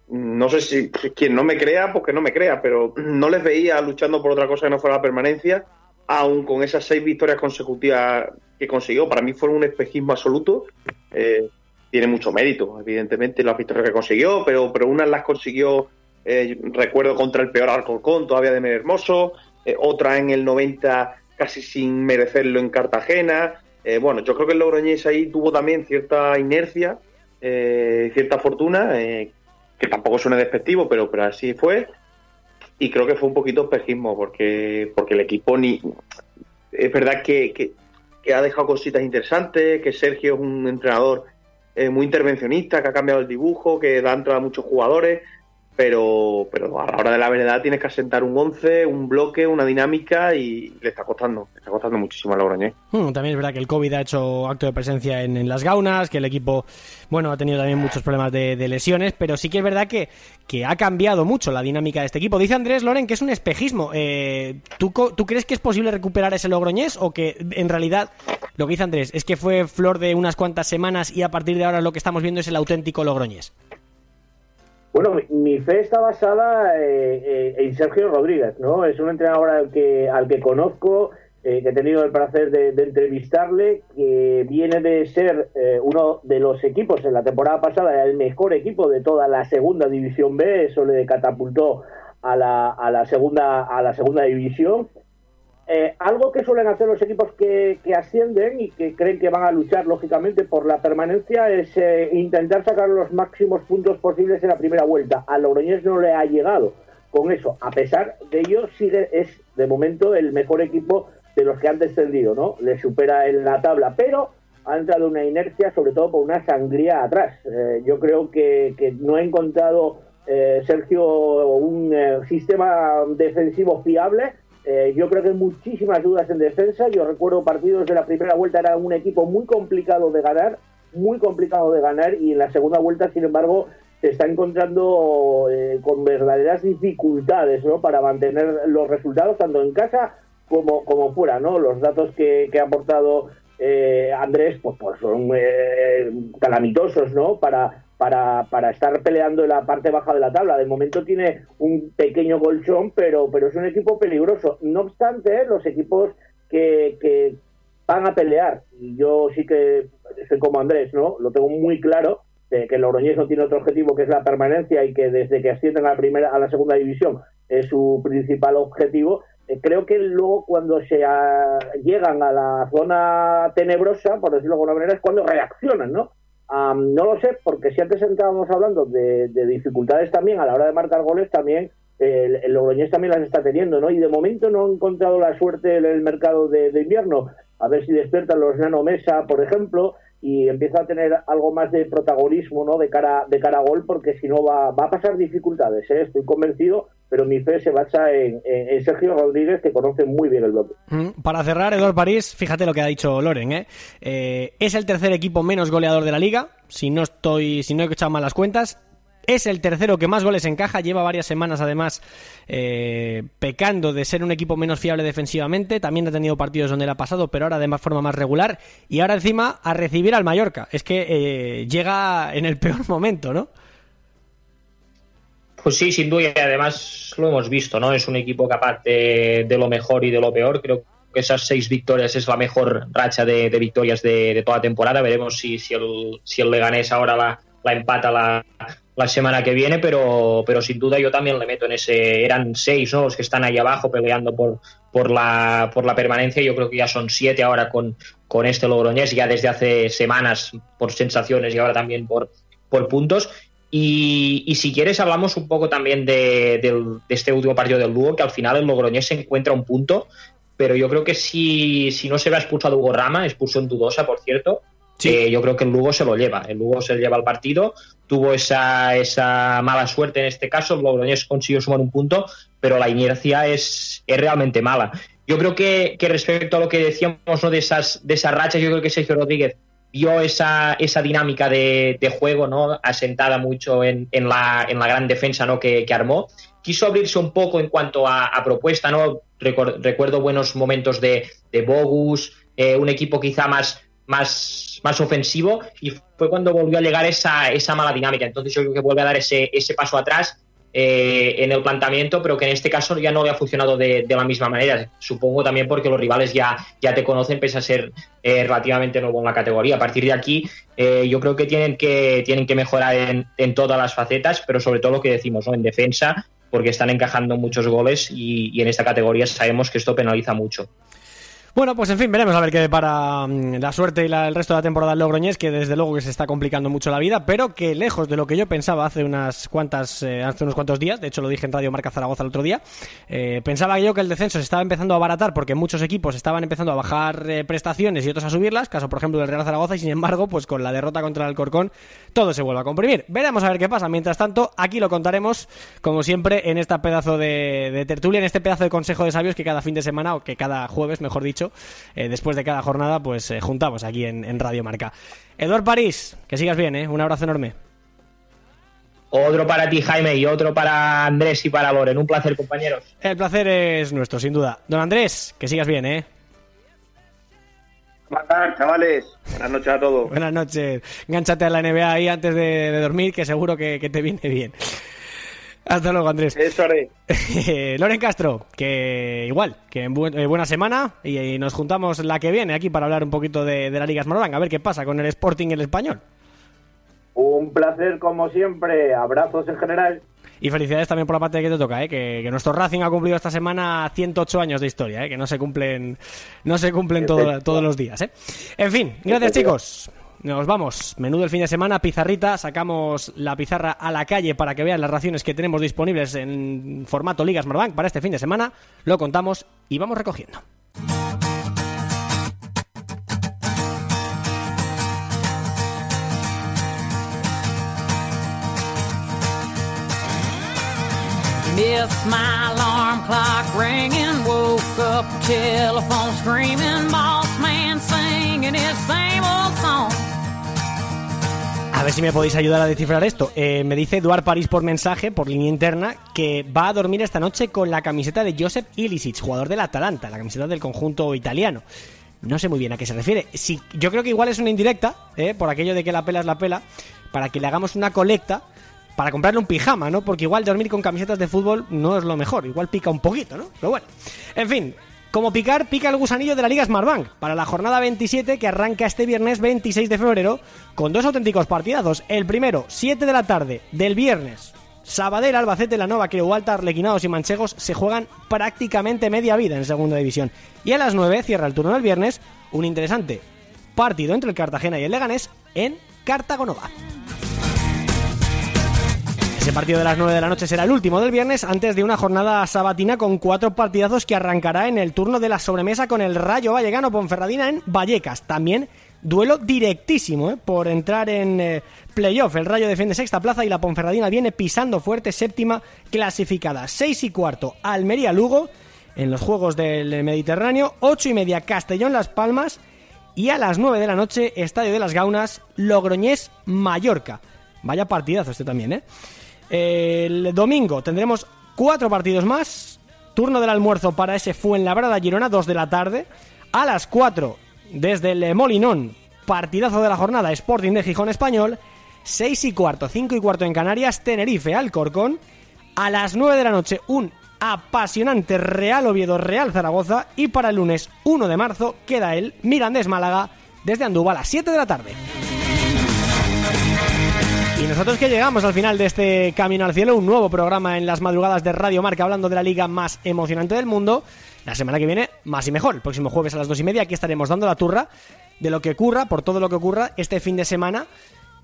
no sé si quien no me crea, porque no me crea, pero no les veía luchando por otra cosa que no fuera la permanencia, aún con esas seis victorias consecutivas que consiguió. Para mí fue un espejismo absoluto. Eh, tiene mucho mérito, evidentemente, las victorias que consiguió, pero, pero unas las consiguió, eh, recuerdo, contra el peor Alcorcón, todavía de Mer Hermoso eh, otra en el 90 casi sin merecerlo en Cartagena. Eh, bueno, yo creo que el Logroñés ahí tuvo también cierta inercia, cierta fortuna, que tampoco suena despectivo, pero, pero así fue. Y creo que fue un poquito espejismo, porque, porque el equipo ni. Es verdad que, que, ha dejado cositas interesantes, que Sergio es un entrenador muy intervencionista, que ha cambiado el dibujo, que da entrada a muchos jugadores, pero, pero a la hora de la verdad tienes que asentar un 11, un bloque, una dinámica y le está costando, le está costando muchísimo a Logroñés. Hmm, también es verdad que el COVID ha hecho acto de presencia en, las gaunas, que el equipo, bueno, ha tenido también muchos problemas de, lesiones, pero sí que es verdad que, que, ha cambiado mucho la dinámica de este equipo. Dice Andrés Loren que es un espejismo. Eh, ¿tú, ¿Tú crees que es posible recuperar ese Logroñés o que en realidad lo que dice Andrés es que fue flor de unas cuantas semanas y a partir de ahora lo que estamos viendo es el auténtico Logroñés? Bueno, mi, fe está basada eh, eh, en Sergio Rodríguez, ¿no? Es un entrenador al que, al que conozco, eh, que he tenido el placer de, entrevistarle, que viene de ser uno de los equipos en la temporada pasada, el mejor equipo de toda la segunda división B, eso le catapultó a la, a la segunda a la segunda división eh, algo que suelen hacer los equipos que, ascienden y que creen que van a luchar lógicamente por la permanencia es eh, intentar sacar los máximos puntos posibles en la primera vuelta. A Logroñés no le ha llegado con eso. A pesar de ello, sigue es de momento el mejor equipo de los que han descendido, ¿no? Le supera en la tabla, pero ha entrado una inercia, sobre todo por una sangría atrás. Eh, yo creo que, que, no ha encontrado Sergio un sistema defensivo fiable eh, yo creo que hay muchísimas dudas en defensa. Yo recuerdo partidos de la primera vuelta, era un equipo muy complicado de ganar, muy complicado de ganar, y en la segunda vuelta, sin embargo, se está encontrando eh, con verdaderas dificultades ¿no? para mantener los resultados, tanto en casa como, como fuera. ¿no? Los datos que, ha aportado eh, Andrés pues, pues son calamitosos ¿no? para, para, para estar peleando en la parte baja de la tabla. De momento tiene un pequeño colchón, pero, pero es un equipo peligroso. No obstante, los equipos que, que van a pelear, y yo sí que soy como Andrés, ¿no? Lo tengo muy claro, que el Logroñés no tiene otro objetivo que es la permanencia y que desde que ascienden a la primera a la segunda división es su principal objetivo. Eh, creo que luego cuando se llegan a la zona tenebrosa, por decirlo de alguna manera, es cuando reaccionan, ¿no? No lo sé, porque si antes estábamos hablando de, dificultades también a la hora de marcar goles, también el, el, Logroñés también las está teniendo, ¿no? Y de momento no he encontrado la suerte en el mercado de, de invierno. A ver si despiertan los Nano Mesa, por ejemplo, y empieza a tener algo más de protagonismo ¿no? de cara de cara a gol porque si no va, va a pasar dificultades ¿eh? estoy convencido pero mi fe se basa en, Sergio Rodríguez que conoce muy bien el bloque mm, para cerrar Eduard París fíjate lo que ha dicho Loren ¿eh? ¿eh? es el tercer equipo menos goleador de la liga si no estoy si no he echado mal las cuentas es el tercero que más goles encaja, lleva varias semanas además eh, pecando de ser un equipo menos fiable defensivamente, también ha tenido partidos donde le ha pasado, pero ahora de más forma más regular, y ahora encima a recibir al Mallorca, es que eh, llega en el peor momento, ¿no? Pues sí, sin duda, y además lo hemos visto, ¿no? Es un equipo capaz de, lo mejor y de lo peor, creo que esas seis victorias es la mejor racha de, victorias de, toda temporada, veremos si, si, el, si el Leganés ahora la, la empata la, la semana que viene, pero, pero sin duda yo también le meto en ese. Eran seis ¿no? los que están ahí abajo peleando por, por, la, por la permanencia. Yo creo que ya son siete ahora con, con este Logroñés, ya desde hace semanas por sensaciones y ahora también por, por puntos. Y, si quieres, hablamos un poco también de, este último partido del Lugo, que al final el Logroñés se encuentra un punto, pero yo creo que si, si no se ve expulsado Hugo Rama, expulsó en Dudosa, por cierto, eh, yo creo que el Lugo se lo lleva. El Lugo se lleva el partido, tuvo esa, esa mala suerte en este caso, el Logroñés consiguió sumar un punto, pero la inercia es, es realmente mala. Yo creo que, que, respecto a lo que decíamos ¿no? de, esas, de esas rachas, yo creo que Sergio Rodríguez vio esa, esa dinámica de, juego, ¿no? Asentada mucho en, en, la, en la gran defensa, ¿no? Que, armó. Quiso abrirse un poco en cuanto a, propuesta, ¿no? Recuerdo, buenos momentos de, de Bogus, eh, un equipo quizá más, más, más ofensivo, y fue cuando volvió a llegar esa, esa mala dinámica. Entonces yo creo que vuelve a dar ese, ese paso atrás eh, en el planteamiento, pero que en este caso ya no le ha funcionado de, la misma manera. Supongo también porque los rivales ya, ya te conocen, pese a ser eh, relativamente nuevo en la categoría. A partir de aquí, eh, yo creo que tienen que, tienen que mejorar en, todas las facetas, pero sobre todo lo que decimos, ¿no? en defensa, porque están encajando muchos goles y en esta categoría sabemos que esto penaliza mucho. Bueno, pues en fin, veremos a ver qué para mm, la suerte y el resto de la temporada del Logroñés, que desde luego que se está complicando mucho la vida, pero que lejos de lo que yo pensaba hace unas cuantas, eh, hace unos cuantos días, de hecho lo dije en Radio Marca Zaragoza el otro día, eh, pensaba yo que el descenso se estaba empezando a abaratar porque muchos equipos estaban empezando a bajar eh, prestaciones y otros a subirlas, caso por ejemplo del Real Zaragoza, y sin embargo, pues con la derrota contra el Corcón, todo se vuelve a comprimir. Veremos a ver qué pasa. Mientras tanto, aquí lo contaremos, como siempre, en este pedazo de, tertulia, en este pedazo de consejo de sabios que cada fin de semana, o que cada jueves, mejor dicho, después de cada jornada, pues eh, juntamos aquí en, Radio Marca. Eduard París, que sigas bien, ¿eh? Un abrazo enorme. Otro para ti, Jaime, y otro para Andrés y para Loren. Un placer, compañeros. El placer es nuestro, sin duda. Don Andrés, que sigas bien, ¿eh? Buenas chavales. Buenas noches a todos. Buenas noches. Gánchate a la NBA ahí antes de, dormir, que seguro que, que te viene bien. Hasta luego, Andrés. Eso haré. Loren Castro, que igual, que en eh, buena semana y, nos juntamos la que viene aquí para hablar un poquito de, la Liga Smartbank, a ver qué pasa con el Sporting y el español. Un placer como siempre, abrazos en general. Y felicidades también por la parte que te toca, ¿eh? que, nuestro Racing ha cumplido esta semana 108 años de historia, ¿eh? que no se cumplen, no se cumplen todos los días. ¿eh? En fin, gracias chicos. Nos vamos. Menudo el fin de semana, pizarrita. Sacamos la pizarra a la calle para que vean las raciones que tenemos disponibles en formato Ligas Smartbank para este fin de semana. Lo contamos y vamos recogiendo. my alarm clock ringing, woke up, telephone screaming, boss man singing his same old song. A ver si me podéis ayudar a descifrar esto. Eh, me dice Eduard París por mensaje, por línea interna, que va a dormir esta noche con la camiseta de Josep Ilicic, jugador del Atalanta, la camiseta del conjunto italiano. No sé muy bien a qué se refiere. Si, yo creo que igual es una indirecta, eh, por aquello de que la pela es la pela, para que le hagamos una colecta para comprarle un pijama, ¿no? Porque igual dormir con camisetas de fútbol no es lo mejor, igual pica un poquito, ¿no? Pero bueno, en fin, como picar, pica el gusanillo de la Liga Smartbank para la jornada 27 que arranca este viernes 26 de febrero con dos auténticos partidazos. El primero, 7 de la tarde del viernes. Sabadell, Albacete, La Nova, Creualta, Arlequinados y Manchegos se juegan prácticamente media vida en segunda división. Y a las 9 cierra el turno del viernes un interesante partido entre el Cartagena y el Leganés en Cartagonova. Ese partido de las 9 de la noche será el último del viernes antes de una jornada sabatina con cuatro partidazos que arrancará en el turno de la sobremesa con el Rayo Vallecano Ponferradina en Vallecas. También duelo directísimo ¿eh? por entrar en eh, playoff. El Rayo defiende sexta plaza y la Ponferradina viene pisando fuerte séptima clasificada. Seis y cuarto Almería Lugo en los Juegos del Mediterráneo. Ocho y media Castellón Las Palmas. Y a las 9 de la noche Estadio de las Gaunas Logroñés Mallorca. Vaya partidazo este también, ¿eh? El domingo tendremos cuatro partidos más. Turno del almuerzo para ese Fuenlabrada Girona, 2 de la tarde. A las 4, desde el Molinón, partidazo de la jornada, Sporting de Gijón Español. 6 y cuarto, 5 y cuarto en Canarias, Tenerife Alcorcón. A las 9 de la noche, un apasionante Real Oviedo Real Zaragoza. Y para el lunes 1 de marzo queda el Mirandés Málaga desde Andúba a las 7 de la tarde. Y nosotros que llegamos al final de este Camino al Cielo, un nuevo programa en las madrugadas de Radio Marca hablando de la liga más emocionante del mundo. La semana que viene, más y mejor. El próximo jueves a las dos y media aquí estaremos dando la turra de lo que ocurra, por todo lo que ocurra este fin de semana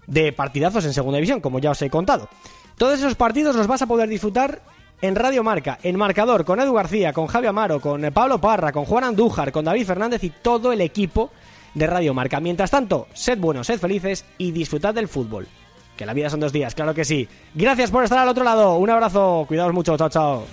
de partidazos en segunda división, como ya os he contado. Todos esos partidos los vas a poder disfrutar en Radio Marca, en Marcador, con Edu García, con Javi Amaro, con Pablo Parra, con Juan Andújar, con David Fernández y todo el equipo de Radio Marca. Mientras tanto, sed buenos, sed felices y disfrutad del fútbol. Que la vida son dos días, claro que sí. Gracias por estar al otro lado. Un abrazo. Cuidaos mucho. Chao, chao.